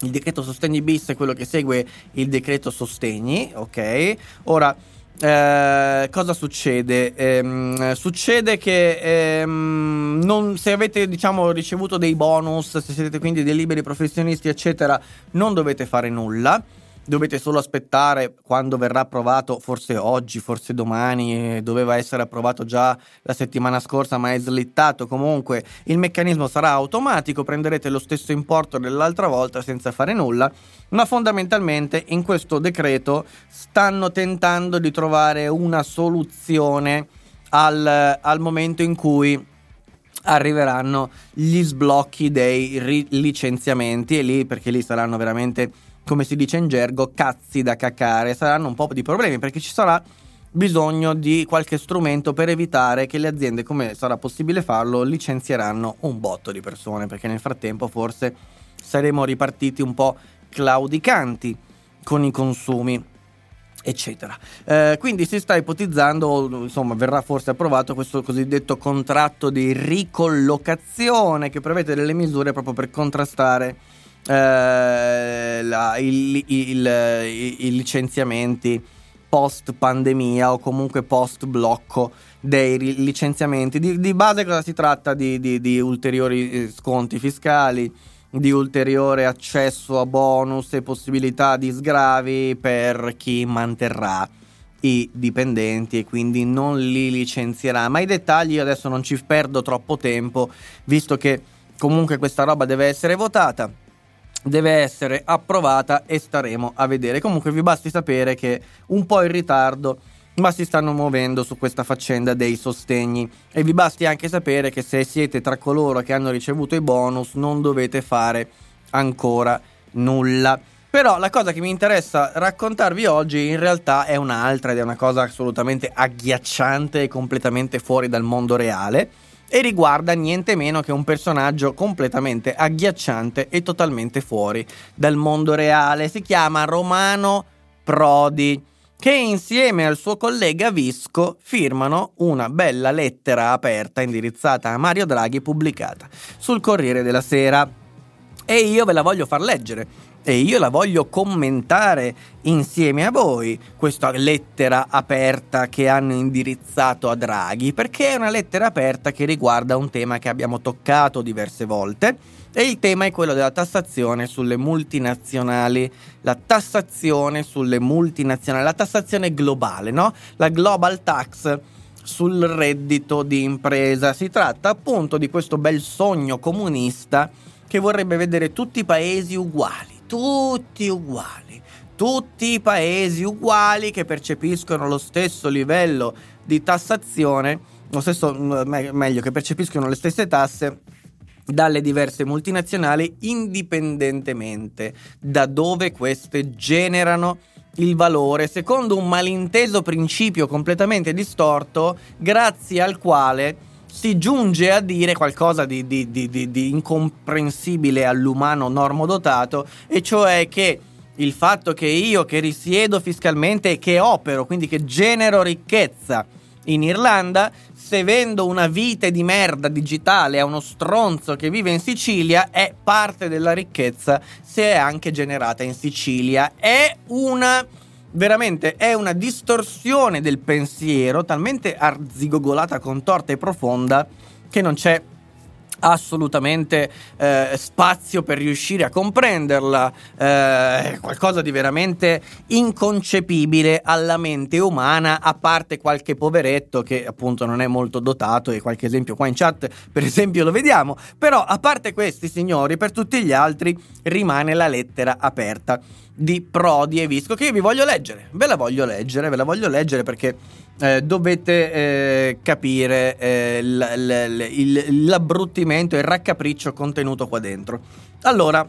Il decreto sostegni bis è quello che segue il decreto sostegni, ok? Ora, eh, cosa succede? Eh, succede che ehm, non, se avete diciamo, ricevuto dei bonus, se siete quindi dei liberi professionisti, eccetera, non dovete fare nulla dovete solo aspettare quando verrà approvato, forse oggi, forse domani, doveva essere approvato già la settimana scorsa ma è slittato, comunque il meccanismo sarà automatico, prenderete lo stesso importo dell'altra volta senza fare nulla, ma fondamentalmente in questo decreto stanno tentando di trovare una soluzione al, al momento in cui arriveranno gli sblocchi dei ri- licenziamenti e lì perché lì saranno veramente come si dice in gergo, cazzi da cacare, saranno un po' di problemi perché ci sarà bisogno di qualche strumento per evitare che le aziende, come sarà possibile farlo, licenzieranno un botto di persone, perché nel frattempo forse saremo ripartiti un po' claudicanti con i consumi eccetera. Eh, quindi si sta ipotizzando, insomma, verrà forse approvato questo cosiddetto contratto di ricollocazione che prevede delle misure proprio per contrastare eh, la, il, il, i licenziamenti post pandemia o comunque post blocco dei licenziamenti. Di, di base cosa si tratta? Di, di, di, ulteriori eh, sconti fiscali, di ulteriore accesso a bonus e possibilità di sgravi per chi manterrà i dipendenti e quindi non li licenzierà. Ma i dettagli adesso non ci perdo troppo tempo, visto che comunque questa roba deve essere votata deve essere approvata e staremo a vedere. Comunque vi basti sapere che un po' in ritardo ma si stanno muovendo su questa faccenda dei sostegni e vi basti anche sapere che se siete tra coloro che hanno ricevuto i bonus non dovete fare ancora nulla. Però la cosa che mi interessa raccontarvi oggi in realtà è un'altra ed è una cosa assolutamente agghiacciante e completamente fuori dal mondo reale e riguarda niente meno che un personaggio completamente agghiacciante e totalmente fuori dal mondo reale. Si chiama Romano Prodi che insieme al suo collega Visco firmano una bella lettera aperta indirizzata a Mario Draghi pubblicata sul Corriere della Sera. E io ve la voglio far leggere e io la voglio commentare insieme a voi questa lettera aperta che hanno indirizzato a Draghi perché è una lettera aperta che riguarda un tema che abbiamo toccato diverse volte e il tema è quello della tassazione sulle multinazionali, la tassazione sulle multinazionali, la tassazione globale, no? La global tax sul reddito di impresa. Si tratta appunto di questo bel sogno comunista che vorrebbe vedere tutti i paesi uguali, tutti uguali, tutti i paesi uguali che percepiscono lo stesso livello di tassazione, lo stesso meglio che percepiscono le stesse tasse dalle diverse multinazionali indipendentemente da dove queste generano il valore secondo un malinteso principio completamente distorto grazie al quale si giunge a dire qualcosa di, di, di, di incomprensibile all'umano normodotato e cioè che il fatto che io che risiedo fiscalmente e che opero, quindi che genero ricchezza in Irlanda, se vendo una vite di merda digitale a uno stronzo che vive in Sicilia, è parte della ricchezza se è anche generata in Sicilia. È una veramente è una distorsione del pensiero talmente arzigogolata, contorta e profonda che non c'è assolutamente eh, spazio per riuscire a comprenderla, eh, qualcosa di veramente inconcepibile alla mente umana, a parte qualche poveretto che appunto non è molto dotato e qualche esempio qua in chat per esempio lo vediamo, però a parte questi signori, per tutti gli altri rimane la lettera aperta di Prodi e Visco che io vi voglio leggere, ve la voglio leggere, ve la voglio leggere perché eh, dovete eh, capire eh, l- l- il, l'abbruttimento e il raccapriccio contenuto qua dentro. Allora,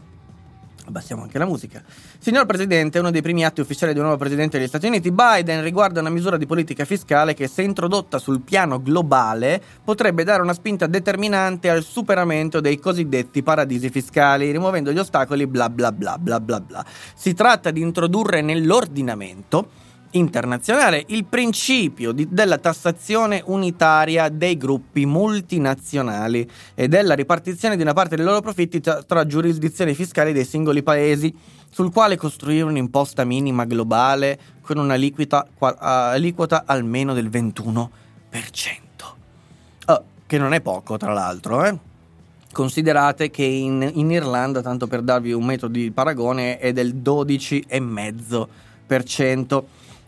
abbassiamo anche la musica. Signor Presidente, uno dei primi atti ufficiali del nuovo Presidente degli Stati Uniti, Biden, riguarda una misura di politica fiscale che, se introdotta sul piano globale, potrebbe dare una spinta determinante al superamento dei cosiddetti paradisi fiscali, rimuovendo gli ostacoli bla bla bla bla bla bla. Si tratta di introdurre nell'ordinamento internazionale il principio di, della tassazione unitaria dei gruppi multinazionali e della ripartizione di una parte dei loro profitti tra, tra giurisdizioni fiscali dei singoli paesi, sul quale costruire un'imposta minima globale con un'aliquota aliquota almeno del 21%. Oh, che non è poco, tra l'altro, eh? Considerate che in, in Irlanda, tanto per darvi un metodo di paragone, è del 12,5%.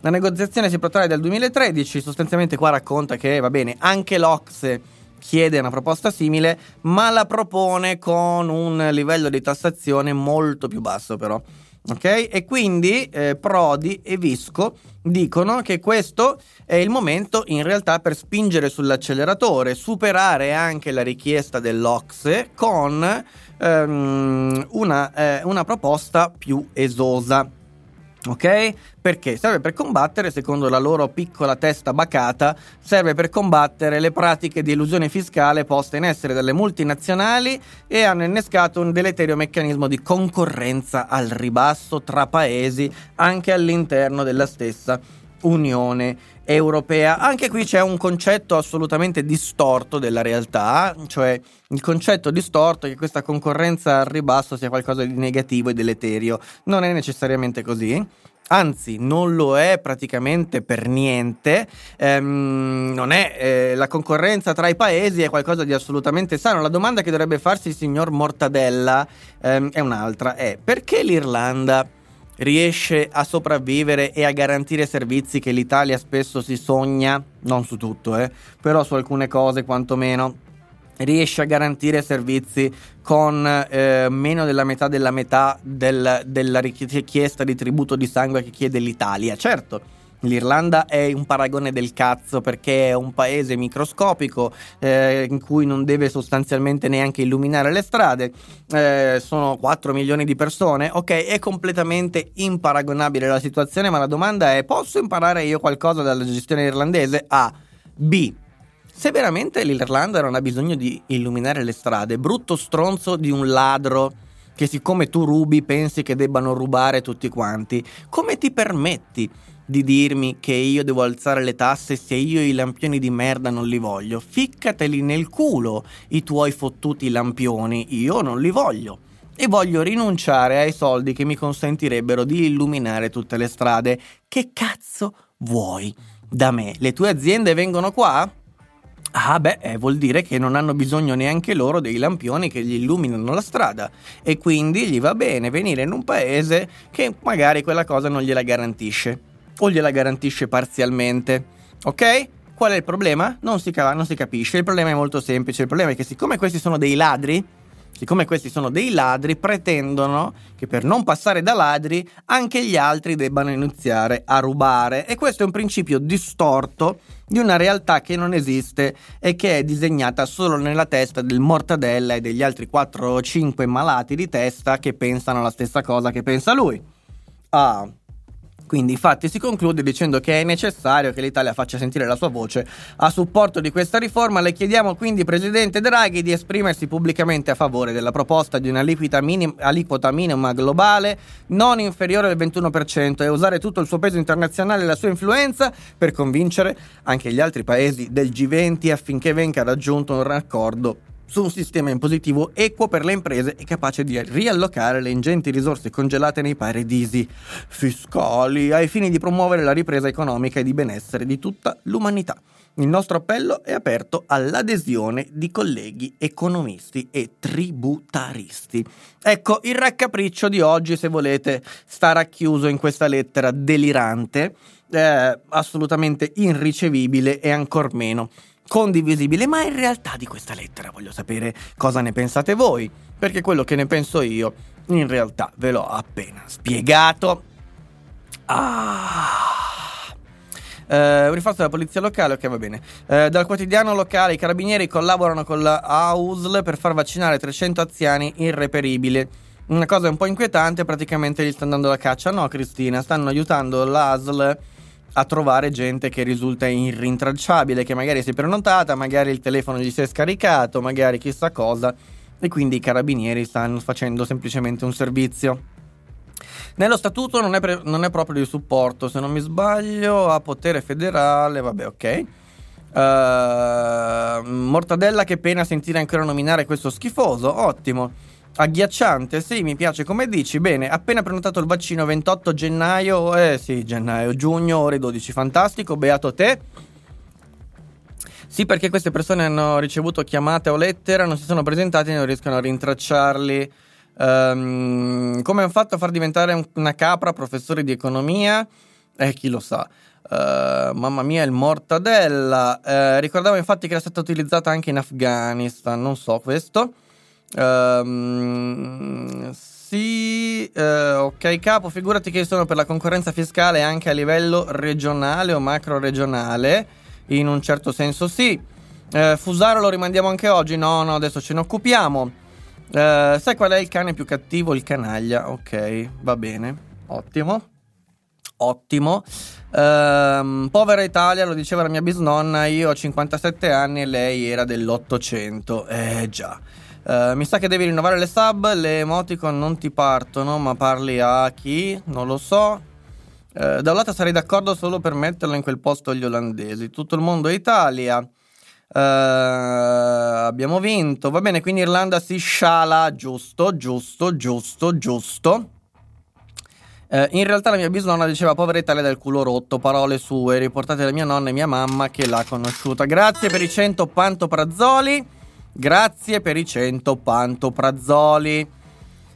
La negoziazione si protrae dal 2013, sostanzialmente qua racconta che, va bene, anche l'Ocse chiede una proposta simile, ma la propone con un livello di tassazione molto più basso però. Ok? E quindi eh, Prodi e Visco dicono che questo è il momento in realtà per spingere sull'acceleratore, superare anche la richiesta dell'Ocse con ehm, una, eh, una proposta più esosa. Ok? Perché? Serve per combattere, secondo la loro piccola testa bacata, serve per combattere le pratiche di elusione fiscale poste in essere dalle multinazionali e hanno innescato un deleterio meccanismo di concorrenza al ribasso tra paesi anche all'interno della stessa Unione Europea. Anche qui c'è un concetto assolutamente distorto della realtà, cioè il concetto distorto è che questa concorrenza al ribasso sia qualcosa di negativo e deleterio. Non è necessariamente così anzi non lo è praticamente per niente, ehm, è, eh, la concorrenza tra i paesi è qualcosa di assolutamente sano. La domanda che dovrebbe farsi il signor Mortadella ehm, è un'altra, è perché l'Irlanda riesce a sopravvivere e a garantire servizi che l'Italia spesso si sogna, non su tutto, eh, però su alcune cose quantomeno riesce a garantire servizi con eh, meno della metà della metà del, della richiesta di tributo di sangue che chiede l'Italia. Certo, L'Irlanda è un paragone del cazzo perché è un paese microscopico eh, in cui non deve sostanzialmente neanche illuminare le strade, eh, sono 4 milioni di persone, ok, è completamente imparagonabile la situazione, ma la domanda è posso imparare io qualcosa dalla gestione irlandese? A. B. Se veramente l'Irlanda non ha bisogno di illuminare le strade, brutto stronzo di un ladro che siccome tu rubi pensi che debbano rubare tutti quanti, come ti permetti? Di dirmi che io devo alzare le tasse se io i lampioni di merda non li voglio. Ficcateli nel culo i tuoi fottuti lampioni, io non li voglio. E voglio rinunciare ai soldi che mi consentirebbero di illuminare tutte le strade. Che cazzo vuoi da me? Le tue aziende vengono qua? Ah beh, eh, vuol dire che non hanno bisogno neanche loro dei lampioni che gli illuminano la strada e quindi gli va bene venire in un paese che magari quella cosa non gliela garantisce o gliela garantisce parzialmente. Ok? Qual è il problema? Non si, cava, non si capisce. Il problema è molto semplice. Il problema è che siccome questi sono dei ladri, siccome questi sono dei ladri, pretendono che per non passare da ladri anche gli altri debbano iniziare a rubare. E questo è un principio distorto di una realtà che non esiste e che è disegnata solo nella testa del Mortadella e degli altri 4 o 5 malati di testa che pensano la stessa cosa che pensa lui. Ah. Quindi infatti si conclude dicendo che è necessario che l'Italia faccia sentire la sua voce a supporto di questa riforma. Le chiediamo quindi, Presidente Draghi, di esprimersi pubblicamente a favore della proposta di un'aliquota aliquota minima globale non inferiore al 21% e usare tutto il suo peso internazionale e la sua influenza per convincere anche gli altri paesi del G20 affinché venga raggiunto un raccordo su un sistema impositivo equo per le imprese e capace di riallocare le ingenti risorse congelate nei paradisi fiscali ai fini di promuovere la ripresa economica e di benessere di tutta l'umanità. Il nostro appello è aperto all'adesione di colleghi economisti e tributaristi. Ecco, il raccapriccio di oggi, se volete, sta racchiuso in questa lettera delirante, eh, assolutamente irricevibile e ancor meno condivisibile, ma in realtà di questa lettera voglio sapere cosa ne pensate voi, perché quello che ne penso io in realtà ve l'ho appena spiegato. Ah. Uh, un rinforzo della polizia locale, ok va bene. Uh, dal quotidiano locale i carabinieri collaborano con la AUSL per far vaccinare 300 anziani irreperibili. Una cosa un po' inquietante, praticamente gli sta andando la caccia. No, Cristina, stanno aiutando l'ASL a trovare gente che risulta irrintracciabile, che magari si è prenotata, magari il telefono gli si è scaricato, magari chissà cosa, e quindi i carabinieri stanno facendo semplicemente un servizio. Nello statuto non è, pre- non è proprio di supporto, se non mi sbaglio, a potere federale, vabbè, ok. Uh, mortadella, che pena sentire ancora nominare questo schifoso, ottimo. Agghiacciante, sì, mi piace come dici. Bene, appena prenotato il vaccino 28 gennaio, eh sì, gennaio, giugno, ore 12, fantastico, beato te. Sì, perché queste persone hanno ricevuto chiamate o lettera, non si sono presentati e non riescono a rintracciarli. Um, come hanno fatto a far diventare una capra professori di economia? Eh, chi lo sa. Uh, mamma mia, il mortadella. Uh, ricordavo infatti che era stata utilizzata anche in Afghanistan, non so questo. Um, sì, uh, ok capo, figurati che sono per la concorrenza fiscale anche a livello regionale o macro regionale, in un certo senso sì. Uh, Fusaro lo rimandiamo anche oggi? No, no, adesso ce ne occupiamo. Uh, sai qual è il cane più cattivo? Il canaglia, ok, va bene, ottimo. Ottimo. Uh, povera Italia, lo diceva la mia bisnonna, io ho 57 anni e lei era dell'800. Eh già. Uh, mi sa che devi rinnovare le sub, le emoticon non ti partono, ma parli a chi? Non lo so. Uh, da un lato sarei d'accordo solo per metterlo in quel posto agli olandesi. Tutto il mondo è Italia. Uh, abbiamo vinto. Va bene, quindi Irlanda si sciala. Giusto, giusto, giusto, giusto. In realtà la mia bisnonna diceva povera Italia del culo rotto, parole sue, riportate da mia nonna e mia mamma che l'ha conosciuta. Grazie per i 100 pantoprazzoli. Grazie per i 100 pantoprazzoli.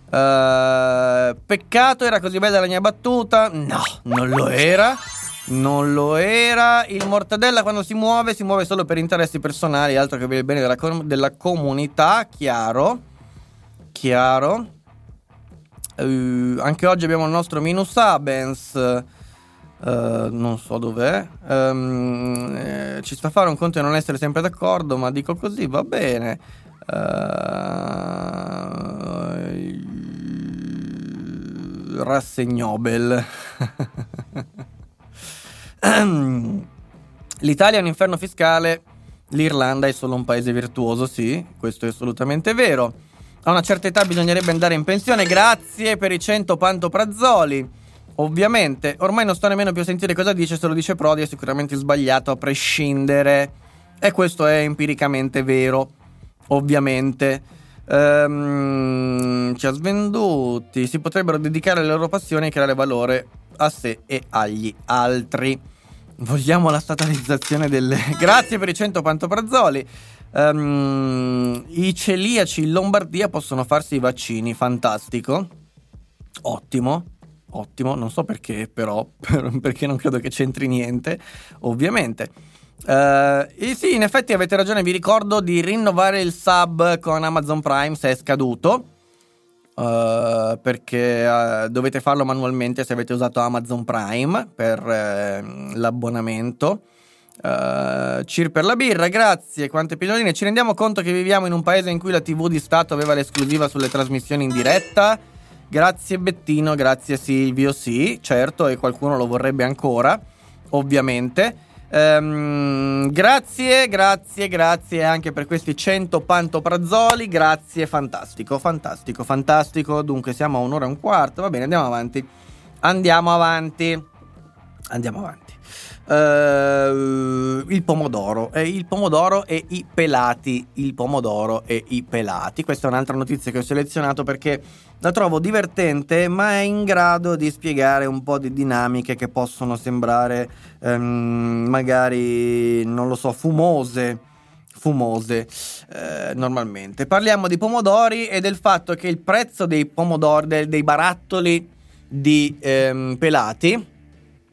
Uh, peccato, era così bella la mia battuta. No, non lo era. Non lo era. Il mortadella quando si muove, si muove solo per interessi personali, altro che per il bene della, com- della comunità. Chiaro. Chiaro. Uh, anche oggi abbiamo il nostro minus abens. Uh, non so dov'è. Um, eh, ci sta a fare un conto di non essere sempre d'accordo, ma dico così, va bene. Uh, Rassegnoble. *laughs* L'Italia è un inferno fiscale, l'Irlanda è solo un paese virtuoso, sì, questo è assolutamente vero. A una certa età bisognerebbe andare in pensione, grazie per i 100 pantoprazzoli. Ovviamente, ormai non sto nemmeno più a sentire cosa dice, se lo dice Prodi è sicuramente sbagliato a prescindere. E questo è empiricamente vero, ovviamente. Ehm, ci ha svenduti, si potrebbero dedicare alle loro passioni e creare valore a sé e agli altri. Vogliamo la statalizzazione delle... *laughs* Grazie per i 100 pantoprazzoli. Um, I celiaci in Lombardia possono farsi i vaccini, fantastico. Ottimo, ottimo, non so perché però, *laughs* perché non credo che c'entri niente, ovviamente. Uh, e sì, in effetti avete ragione, vi ricordo di rinnovare il sub con Amazon Prime se è scaduto. Uh, perché uh, dovete farlo manualmente se avete usato Amazon Prime per uh, l'abbonamento. Cheer per la birra, grazie. Quante pilloline. Ci rendiamo conto che viviamo in un paese in cui la TV di Stato aveva l'esclusiva sulle trasmissioni in diretta? Grazie Bettino, grazie Silvio. Sì, certo, e qualcuno lo vorrebbe ancora, ovviamente. Um, grazie, grazie, grazie anche per questi 100 pantoprazzoli. Grazie, fantastico, fantastico, fantastico. Dunque, siamo a un'ora e un quarto. Va bene, andiamo avanti. Andiamo avanti. Andiamo avanti. Uh, il pomodoro, eh, il pomodoro e i pelati, il pomodoro e i pelati. Questa è un'altra notizia che ho selezionato perché la trovo divertente, ma è in grado di spiegare un po' di dinamiche che possono sembrare um, magari, non lo so, fumose. Fumose eh, normalmente. Parliamo di pomodori e del fatto che il prezzo dei pomodori, dei, barattoli di ehm, pelati,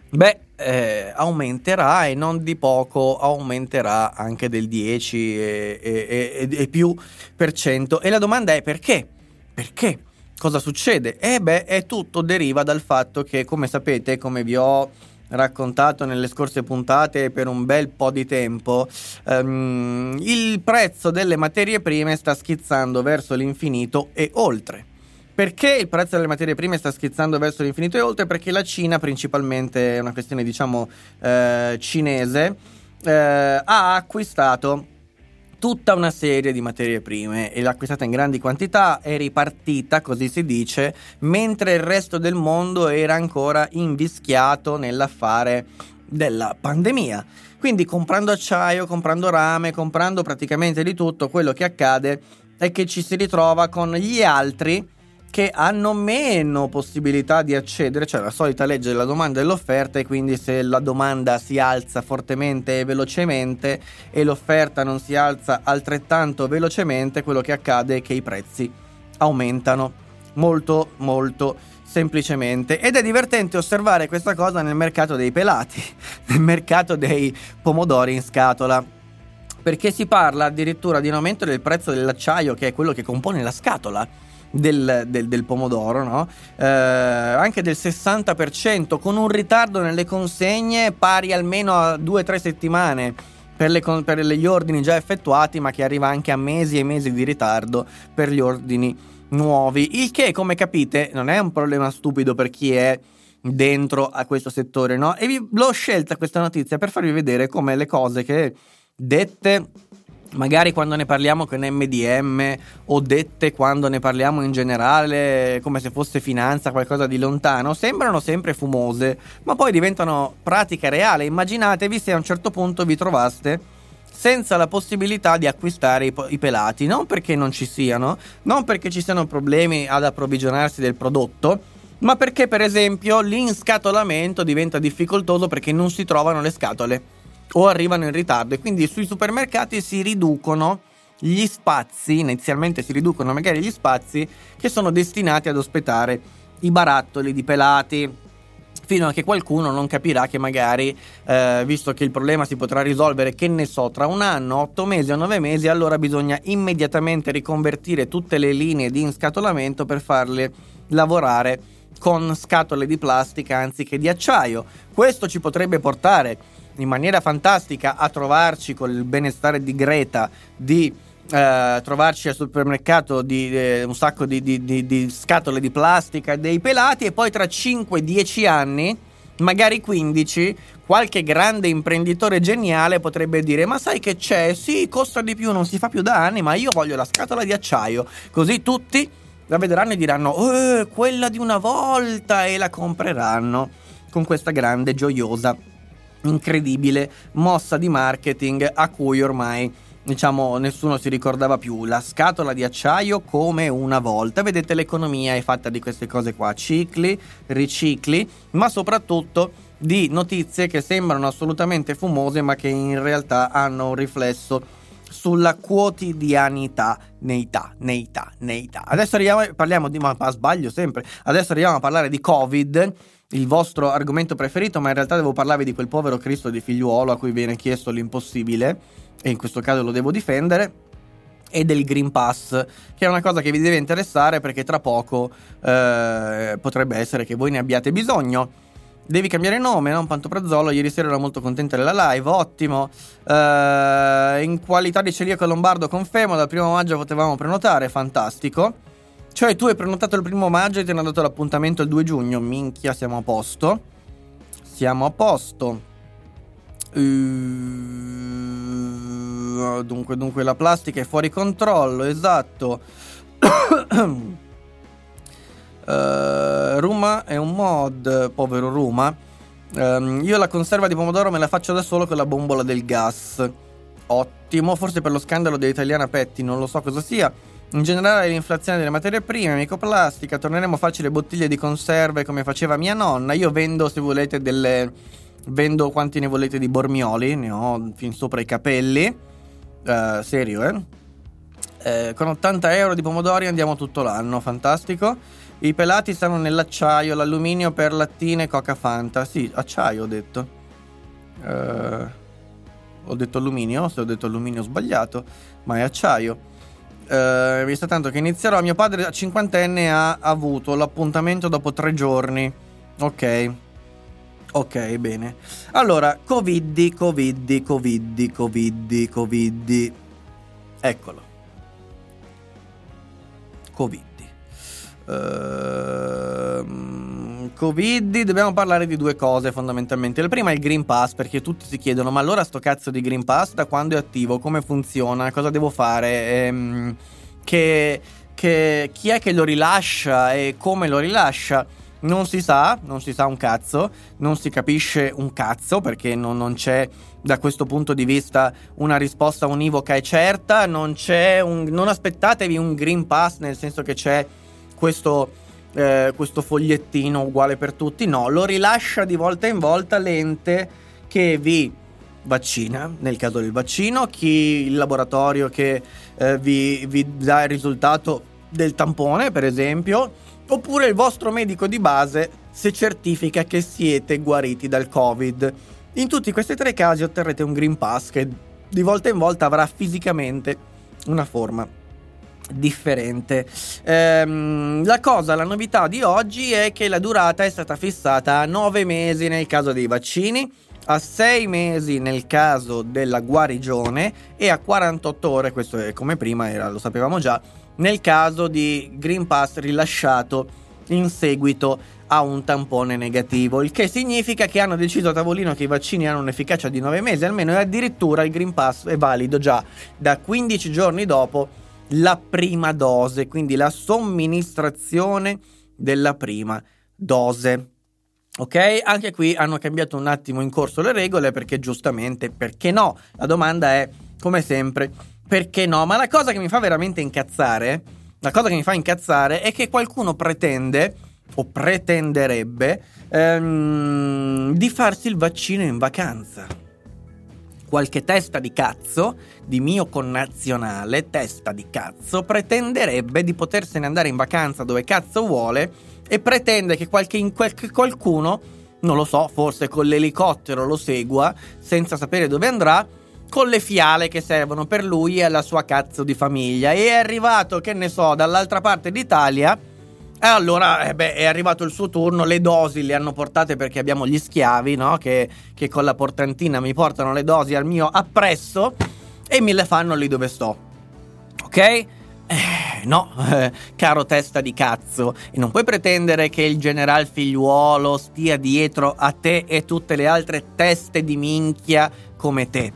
beh, eh, aumenterà e non di poco aumenterà anche del 10 e, e, e, e, più per cento. E la domanda è perché? Perché? Cosa succede? Eh beh, è tutto deriva dal fatto che, come sapete, come vi ho raccontato nelle scorse puntate per un bel po' di tempo, um, il prezzo delle materie prime sta schizzando verso l'infinito e oltre. Perché il prezzo delle materie prime sta schizzando verso l'infinito e oltre? Perché la Cina, principalmente è una questione diciamo eh, cinese, eh, ha acquistato tutta una serie di materie prime e l'ha acquistata in grandi quantità, è ripartita, così si dice, mentre il resto del mondo era ancora invischiato nell'affare della pandemia. Quindi comprando acciaio, comprando rame, comprando praticamente di tutto, quello che accade è che ci si ritrova con gli altri che hanno meno possibilità di accedere, cioè la solita legge della domanda e dell'offerta e quindi se la domanda si alza fortemente e velocemente e l'offerta non si alza altrettanto velocemente, quello che accade è che i prezzi aumentano molto molto semplicemente. Ed è divertente osservare questa cosa nel mercato dei pelati, *laughs* nel mercato dei pomodori in scatola perché si parla addirittura di un aumento del prezzo dell'acciaio che è quello che compone la scatola del, del, del pomodoro, no? eh, anche del 60%, con un ritardo nelle consegne pari almeno a 2-3 settimane. Per, le, per gli ordini già effettuati, ma che arriva anche a mesi e mesi di ritardo per gli ordini nuovi. Il che, come capite, non è un problema stupido per chi è dentro a questo settore, no? E vi, l'ho scelta questa notizia per farvi vedere come le cose che dette magari quando ne parliamo con MDM o dette quando ne parliamo in generale come se fosse finanza, qualcosa di lontano, sembrano sempre fumose, ma poi diventano pratica reale. Immaginatevi se a un certo punto vi trovaste senza la possibilità di acquistare i, i pelati, non perché non ci siano, non perché ci siano problemi ad approvvigionarsi del prodotto, ma perché per esempio l'inscatolamento diventa difficoltoso perché non si trovano le scatole o arrivano in ritardo e quindi sui supermercati si riducono gli spazi, inizialmente si riducono magari gli spazi che sono destinati ad ospitare i barattoli di pelati fino a che qualcuno non capirà che magari, eh, visto che il problema si potrà risolvere, che ne so, tra un anno, otto mesi o nove mesi, allora bisogna immediatamente riconvertire tutte le linee di inscatolamento per farle lavorare con scatole di plastica anziché di acciaio. Questo ci potrebbe portare in maniera fantastica a trovarci con il benestare di Greta di eh, trovarci al supermercato di, eh, un sacco di, di, di, scatole di plastica dei pelati e poi tra 5-10 anni, magari 15, qualche grande imprenditore geniale potrebbe dire ma sai che c'è? Sì, costa di più, non si fa più da anni, ma io voglio la scatola di acciaio, così tutti la vedranno e diranno eh, quella di una volta e la compreranno con questa grande, gioiosa, incredibile mossa di marketing a cui ormai diciamo nessuno si ricordava più. La scatola di acciaio come una volta. Vedete l'economia è fatta di queste cose qua. Cicli ricicli ma soprattutto di notizie che sembrano assolutamente fumose ma che in realtà hanno un riflesso sulla quotidianità, neità, neità, neità. Adesso arriviamo, parliamo di, ma sbaglio sempre, adesso arriviamo a parlare di Covid, il vostro argomento preferito, ma in realtà devo parlarvi di quel povero Cristo di figliuolo a cui viene chiesto l'impossibile, e in questo caso lo devo difendere e del Green Pass, che è una cosa che vi deve interessare perché tra poco eh, potrebbe essere che voi ne abbiate bisogno. Devi cambiare nome, non Pantoprazzolo. Ieri sera ero molto contenta della live, ottimo. Uh, in qualità di celiaco lombardo confermo, dal primo maggio potevamo prenotare, fantastico. Cioè tu hai prenotato il primo maggio e ti hanno dato l'appuntamento il 2 giugno. Minchia, siamo a posto. Siamo a posto. Uh, dunque, dunque, la plastica è fuori controllo, esatto. Uh, *coughs* Ruma è un mod, povero Ruma. Um, io la conserva di pomodoro me la faccio da solo con la bombola del gas. Ottimo, forse per lo scandalo dell'italiana Petti, non lo so cosa sia. In generale l'inflazione delle materie prime, microplastica, torneremo a farci le bottiglie di conserve come faceva mia nonna. Io vendo, se volete, delle... Vendo quanti ne volete di bormioli, ne ho fin sopra i capelli. Uh, serio, eh? eh? Con 80 euro di pomodori andiamo tutto l'anno, fantastico. I pelati stanno nell'acciaio, l'alluminio per lattine Coca Fanta. Sì, acciaio ho detto. Uh, ho detto alluminio, se ho detto alluminio ho sbagliato, ma è acciaio. Mi sta tanto che inizierò. Mio padre a cinquantenne ha avuto l'appuntamento dopo tre giorni. Ok. Ok, bene. Allora, Covid, Covid, Covid, Covid, Covid. Eccolo. Covid. Uh, Covid, dobbiamo parlare di due cose fondamentalmente. La prima è il Green Pass, perché tutti si chiedono: ma allora sto cazzo di Green Pass da quando è attivo? Come funziona? Cosa devo fare? Ehm, che, che, chi è che lo rilascia e come lo rilascia? Non si sa, non si sa un cazzo, non si capisce un cazzo perché non, non c'è da questo punto di vista una risposta univoca e certa, non un, non aspettatevi un Green Pass nel senso che c'è questo, eh, questo fogliettino uguale per tutti, no, lo rilascia di volta in volta l'ente che vi vaccina, nel caso del vaccino, chi il laboratorio che eh, vi, vi dà il risultato del tampone, per esempio, oppure il vostro medico di base se certifica che siete guariti dal Covid. In tutti questi tre casi otterrete un Green Pass che di volta in volta avrà fisicamente una forma differente. Ehm, la cosa, la novità di oggi è che la durata è stata fissata a 9 mesi nel caso dei vaccini, a 6 mesi nel caso della guarigione e a 48 ore, questo è come prima era, lo sapevamo già, nel caso di Green Pass rilasciato in seguito a un tampone negativo, il che significa che hanno deciso a tavolino che i vaccini hanno un'efficacia di 9 mesi almeno e addirittura il Green Pass è valido già da 15 giorni dopo la prima dose, quindi la somministrazione della prima dose. Ok? Anche qui hanno cambiato un attimo in corso le regole perché giustamente perché no? La domanda è come sempre perché no? Ma la cosa che mi fa veramente incazzare, la cosa che mi fa incazzare è che qualcuno pretende o pretenderebbe ehm, di farsi il vaccino in vacanza qualche testa di cazzo, di mio connazionale, testa di cazzo, pretenderebbe di potersene andare in vacanza dove cazzo vuole e pretende che qualche, qualche qualcuno, non lo so, forse con l'elicottero lo segua senza sapere dove andrà, con le fiale che servono per lui e la sua cazzo di famiglia. E è arrivato, che ne so, dall'altra parte d'Italia E allora eh beh, è arrivato il suo turno, le dosi le hanno portate perché abbiamo gli schiavi, no? Che, che con la portantina mi portano le dosi al mio appresso e me le fanno lì dove sto. Ok? Eh, no, eh, caro testa di cazzo, e non puoi pretendere che il general figliuolo stia dietro a te e tutte le altre teste di minchia come te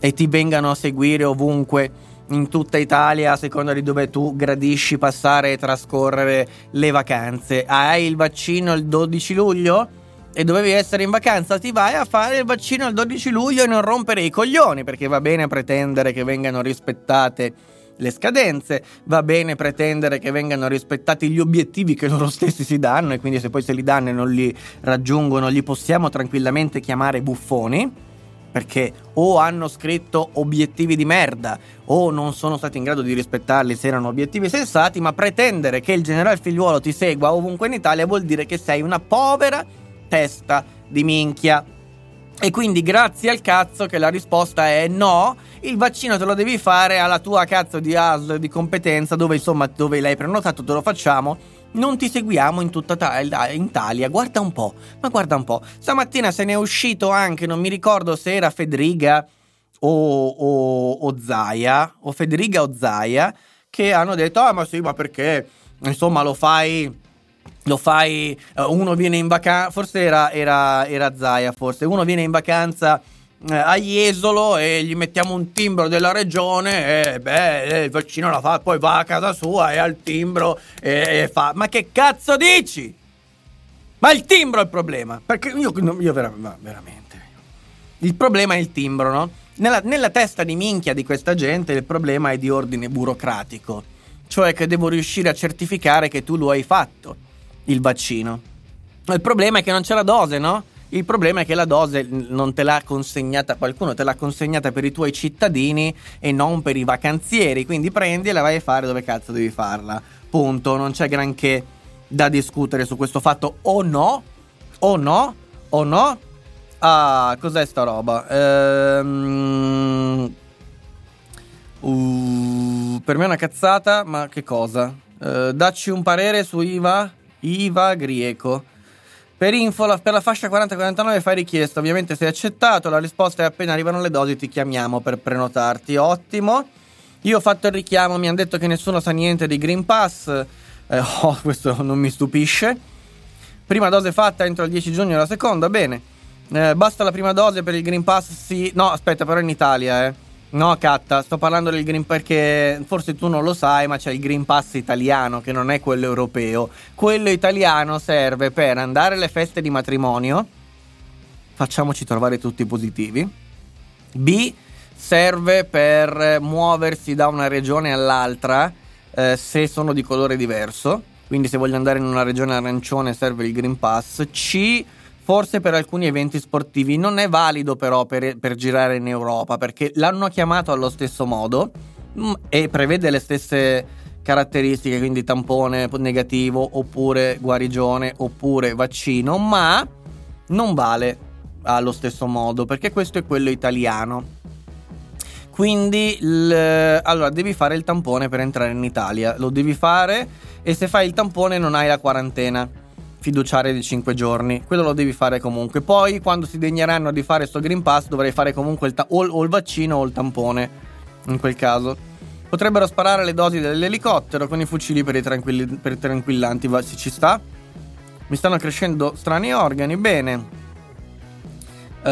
e ti vengano a seguire ovunque in tutta Italia a seconda di dove tu gradisci passare e trascorrere le vacanze. Hai il vaccino il 12 luglio? E dovevi essere in vacanza, ti vai a fare il vaccino il 12 luglio e non rompere i coglioni, perché va bene pretendere che vengano rispettate le scadenze, va bene pretendere che vengano rispettati gli obiettivi che loro stessi si danno e quindi se poi se li danno e non li raggiungono li possiamo tranquillamente chiamare buffoni perché o hanno scritto obiettivi di merda o non sono stati in grado di rispettarli se erano obiettivi sensati, ma pretendere che il generale figliuolo ti segua ovunque in Italia vuol dire che sei una povera testa di minchia. E quindi grazie al cazzo che la risposta è no, il vaccino te lo devi fare alla tua cazzo di ASL di competenza dove insomma dove l'hai prenotato te lo facciamo non ti seguiamo in tutta Italia. Guarda un po', ma guarda un po'. Stamattina se ne è uscito anche, non mi ricordo se era Federica o, o, o Zaia, o Federica o Zaia, che hanno detto, ah ma sì, ma perché? Insomma lo fai lo fai, eh, uno viene in vacanza, forse era, era, era Zaia, forse, uno viene in vacanza eh, a Jesolo e gli mettiamo un timbro della regione e beh, eh, il vaccino la fa, poi va a casa sua e ha il timbro e, e fa. Ma che cazzo dici? Ma il timbro è il problema. Perché io, io veramente. Il problema è il timbro, no? Nella, nella testa di minchia di questa gente il problema è di ordine burocratico. Cioè che devo riuscire a certificare che tu lo hai fatto, il vaccino. Il problema è che non c'è la dose, no? Il problema è che la dose non te l'ha consegnata qualcuno, te l'ha consegnata per i tuoi cittadini e non per i vacanzieri. Quindi prendi e la vai a fare dove cazzo devi farla. Punto. Non c'è granché da discutere su questo fatto. O no, o no, o no. Ah, cos'è sta roba? Ehm. Uh, per me è una cazzata, ma che cosa? Uh, dacci un parere su IVA? IVA Grieco. Per info, la, per la fascia 40-49 fai richiesta, ovviamente sei accettato, la risposta è appena arrivano le dosi ti chiamiamo per prenotarti, ottimo. Io ho fatto il richiamo, mi hanno detto che nessuno sa niente di Green Pass, eh, *laughs* oh, questo non mi stupisce. Prima dose fatta entro il 10 giugno la seconda, bene. Eh, basta la prima dose per il Green Pass? Sì, no, aspetta, però in Italia, eh. No, Catta, sto parlando del Green Pass perché forse tu non lo sai, ma c'è il Green Pass italiano che non è quello europeo. Quello italiano serve per andare alle feste di matrimonio. Facciamoci trovare tutti positivi. B serve per muoversi da una regione all'altra eh, se sono di colore diverso. Quindi se voglio andare in una regione arancione serve il Green Pass. C forse per alcuni eventi sportivi non è valido però per, per girare in Europa perché l'hanno chiamato allo stesso modo mm, e prevede le stesse caratteristiche, quindi tampone negativo oppure guarigione oppure vaccino, ma non vale allo stesso modo perché questo è quello italiano. Quindi l... allora devi fare il tampone per entrare in Italia, lo devi fare e se fai il tampone non hai la quarantena fiduciaria di 5 giorni. Quello lo devi fare comunque. Poi, quando si degneranno di fare sto Green Pass, dovrai fare comunque il ta- o, o il vaccino o il tampone. In quel caso. Potrebbero sparare le dosi dell'elicottero con i fucili per i, tranquilli- per i tranquillanti. Se ci sta. Mi stanno crescendo strani organi. Bene. Uh,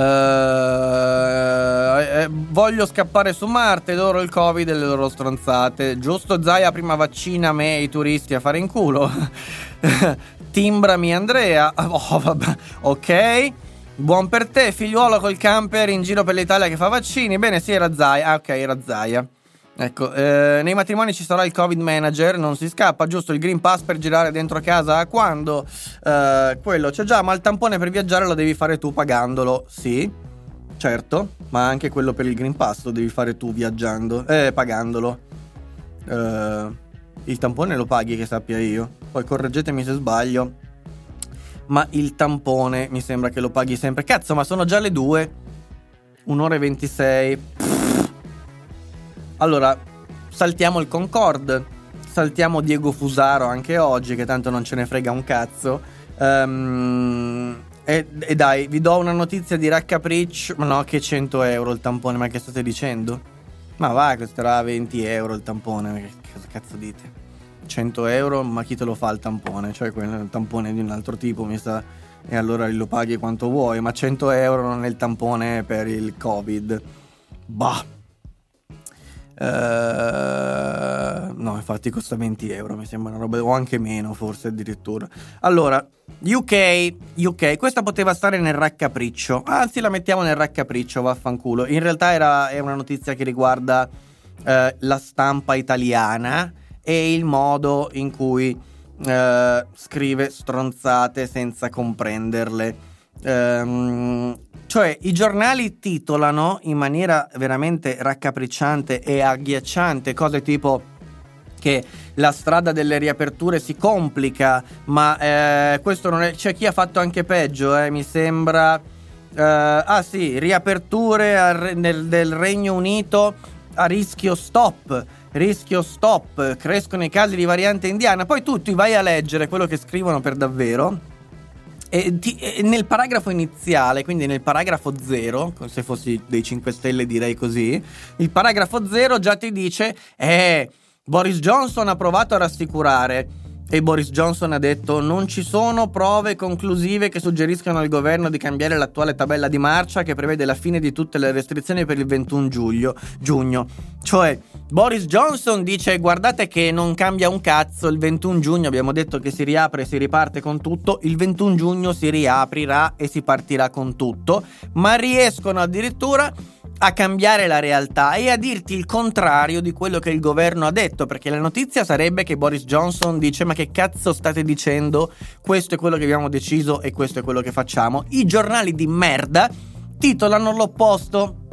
eh, voglio scappare su Marte, loro il Covid e le loro stronzate. Giusto Zaia prima vaccina me e i turisti a fare in culo. *laughs* Timbrami Andrea. *laughs* Oh, vabbè. Ok. Buon per te, figliuolo col camper in giro per l'Italia che fa vaccini. Bene, sì, era Zaia. Ah, ok, era Zaia. Ecco, eh, nei matrimoni ci sarà il Covid manager, non si scappa, giusto il Green Pass per girare dentro casa quando? Eh, quello c'è già, ma il tampone per viaggiare lo devi fare tu pagandolo, sì, certo, ma anche quello per il Green Pass lo devi fare tu viaggiando, eh, pagandolo. Eh, il tampone lo paghi che sappia io, poi correggetemi se sbaglio, ma il tampone mi sembra che lo paghi sempre. Cazzo, ma sono già le due, un'ora e 26. Allora, saltiamo il Concorde. saltiamo Diego Fusaro anche oggi, che tanto non ce ne frega un cazzo. Um, e, e, dai, vi do una notizia di raccapriccio. Ma no, che 100 euro il tampone, ma che state dicendo? Ma va, costerà 20 euro il tampone, cosa cazzo dite? 100 euro, ma chi te lo fa il tampone? Cioè, il tampone di un altro tipo mi sta. E allora lo paghi quanto vuoi, ma 100 euro non è il tampone per il Covid. Bah. Uh, no, infatti costa 20 euro, mi sembra una roba, o anche meno, forse addirittura. Allora, UK, UK, questa poteva stare nel raccapriccio, anzi la mettiamo nel raccapriccio, vaffanculo. In realtà era, è una notizia che riguarda uh, la stampa italiana e il modo in cui uh, scrive stronzate senza comprenderle. Um, cioè, i giornali titolano in maniera veramente raccapricciante e agghiacciante cose tipo che la strada delle riaperture si complica, ma eh, questo non è. C'è chi ha fatto anche peggio, eh, mi sembra. Eh, ah sì, riaperture al, nel, del Regno Unito a rischio stop. Rischio stop, crescono i casi di variante indiana. Poi tu ti vai a leggere quello che scrivono per davvero e, ti, e nel paragrafo iniziale, quindi nel paragrafo 0, se fossi dei 5 Stelle direi così, il paragrafo 0 già ti dice, eh, Boris Johnson ha provato a rassicurare e Boris Johnson ha detto non ci sono prove conclusive che suggeriscano al governo di cambiare l'attuale tabella di marcia che prevede la fine di tutte le restrizioni per il 21 giugno. giugno. Cioè, Boris Johnson dice guardate che non cambia un cazzo, il 21 giugno abbiamo detto che si riapre e si riparte con tutto, il 21 giugno si riaprirà e si partirà con tutto, ma riescono addirittura a cambiare la realtà e a dirti il contrario di quello che il governo ha detto, perché la notizia sarebbe che Boris Johnson dice ma che cazzo state dicendo? Questo è quello che abbiamo deciso e questo è quello che facciamo. I giornali di merda titolano l'opposto.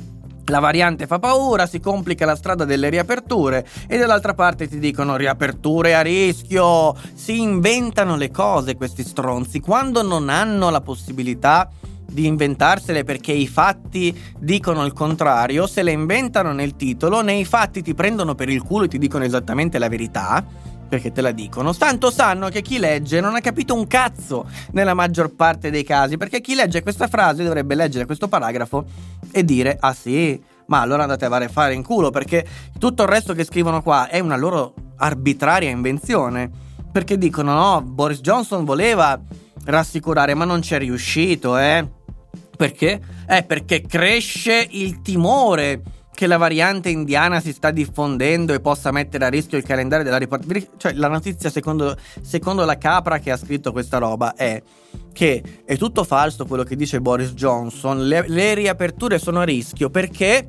La variante fa paura, si complica la strada delle riaperture e dall'altra parte ti dicono riaperture a rischio. Si inventano le cose questi stronzi quando non hanno la possibilità di inventarsele perché i fatti dicono il contrario, se le inventano nel titolo, nei fatti ti prendono per il culo e ti dicono esattamente la verità, perché te la dicono. Tanto sanno che chi legge non ha capito un cazzo nella maggior parte dei casi, perché chi legge questa frase dovrebbe leggere questo paragrafo e dire "Ah sì, ma allora andate a fare in culo", perché tutto il resto che scrivono qua è una loro arbitraria invenzione, perché dicono "No, Boris Johnson voleva rassicurare, ma non ci è riuscito, eh". Perché? Eh, perché cresce il timore che la variante indiana si sta diffondendo e possa mettere a rischio il calendario della ripartenza. Cioè, la notizia, secondo, secondo, la capra che ha scritto questa roba, è che è tutto falso quello che dice Boris Johnson. Le, le riaperture sono a rischio perché.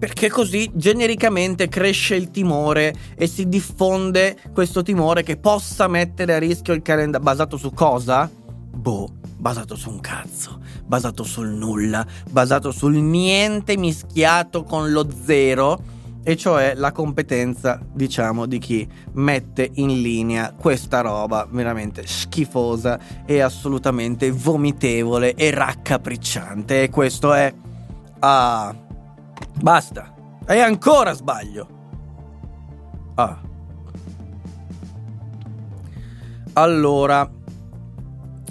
Perché così genericamente cresce il timore e si diffonde questo timore che possa mettere a rischio il calendario. Basato su cosa? Boh, basato su un cazzo basato sul nulla, basato sul niente mischiato con lo zero e cioè la competenza, diciamo, di chi mette in linea questa roba veramente schifosa e assolutamente vomitevole e raccapricciante. E questo è. Ah. Basta. E ancora sbaglio. Ah. Allora.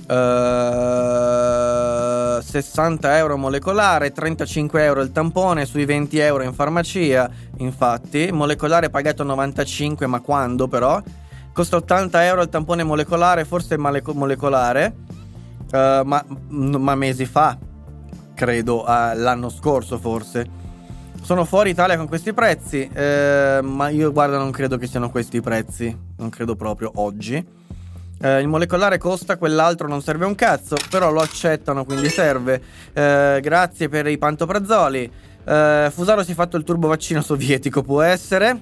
Uh, 60 euro molecolare, 35 euro il tampone, sui 20 euro in farmacia. Infatti, molecolare pagato 95, ma quando però? Costa 80 euro il tampone molecolare, forse male- molecolare, uh, ma, ma, mesi fa, credo, uh, l'anno scorso forse. Sono fuori Italia con questi prezzi, ma io guarda non credo che siano questi i prezzi, non credo proprio oggi. Eh, il molecolare costa, quell'altro non serve un cazzo, però lo accettano, quindi serve. Eh, grazie per i pantoprazzoli. Eh, Fusaro si è fatto il turbo vaccino sovietico, può essere.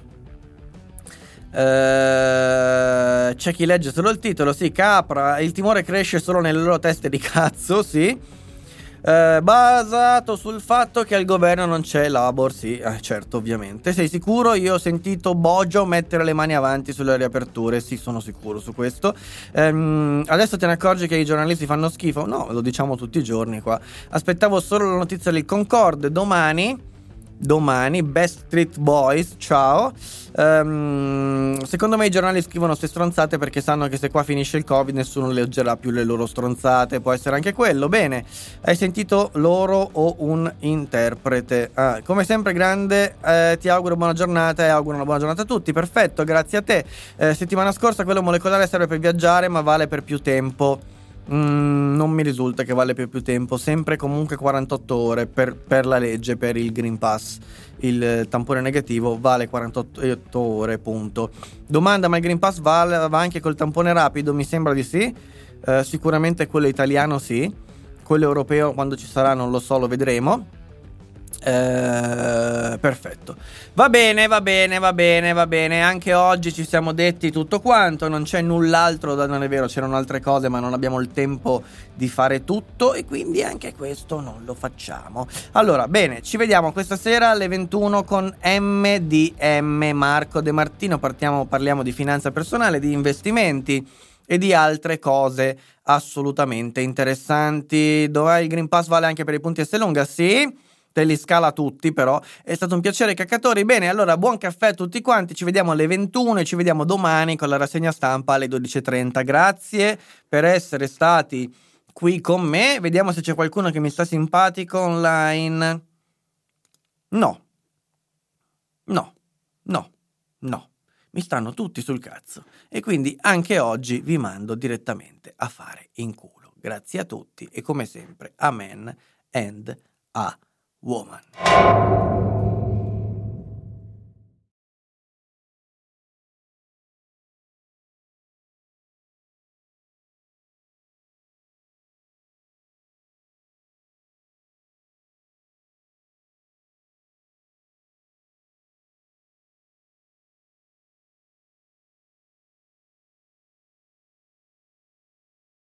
Eh, c'è chi legge solo il titolo, sì, capra. Il timore cresce solo nelle loro teste di cazzo, sì. Eh, basato sul fatto che al governo non c'è Labor, sì, eh, certo, ovviamente. Sei sicuro? Io ho sentito Boggio mettere le mani avanti sulle riaperture, sì, sono sicuro su questo. Ehm, adesso te ne accorgi che i giornalisti fanno schifo? No, lo diciamo tutti i giorni qua. Aspettavo solo la notizia del Concorde domani domani. Best Street Boys, ciao. Um, secondo me i giornali scrivono queste stronzate perché sanno che se qua finisce il Covid nessuno leggerà più le loro stronzate. Può essere anche quello. Bene, hai sentito loro o un interprete? Ah, come sempre, grande, eh, ti auguro buona giornata e auguro una buona giornata a tutti. Perfetto, grazie a te. Eh, settimana scorsa quello molecolare serve per viaggiare, ma vale per più tempo. Mm, non mi risulta che vale per più tempo, sempre comunque 48 ore per, per, la legge, per il Green Pass. Il tampone negativo vale 48 ore, punto. Domanda, ma il Green Pass va, va anche col tampone rapido? Mi sembra di sì. Uh, sicuramente quello italiano sì. Quello europeo quando ci sarà non lo so, lo vedremo. Eh, perfetto. Va bene, va bene, va bene, va bene. Anche oggi ci siamo detti tutto quanto. Non c'è null'altro da non è vero, c'erano altre cose, ma non abbiamo il tempo di fare tutto. E quindi anche questo non lo facciamo. Allora, bene, ci vediamo questa sera alle 21 con MDM Marco De Martino. Partiamo, parliamo di finanza personale, di investimenti e di altre cose assolutamente interessanti. Dov'è il Green Pass? Vale anche per i punti S lunga? Sì te li scala tutti però. È stato un piacere caccatori. Bene, allora buon caffè a tutti quanti, ci vediamo alle 21 e ci vediamo domani con la rassegna stampa alle 12.30. Grazie per essere stati qui con me. Vediamo se c'è qualcuno che mi sta simpatico online. No. No. No. No. Mi stanno tutti sul cazzo. E quindi anche oggi vi mando direttamente a fare in culo. Grazie a tutti e come sempre, amen and a 我们。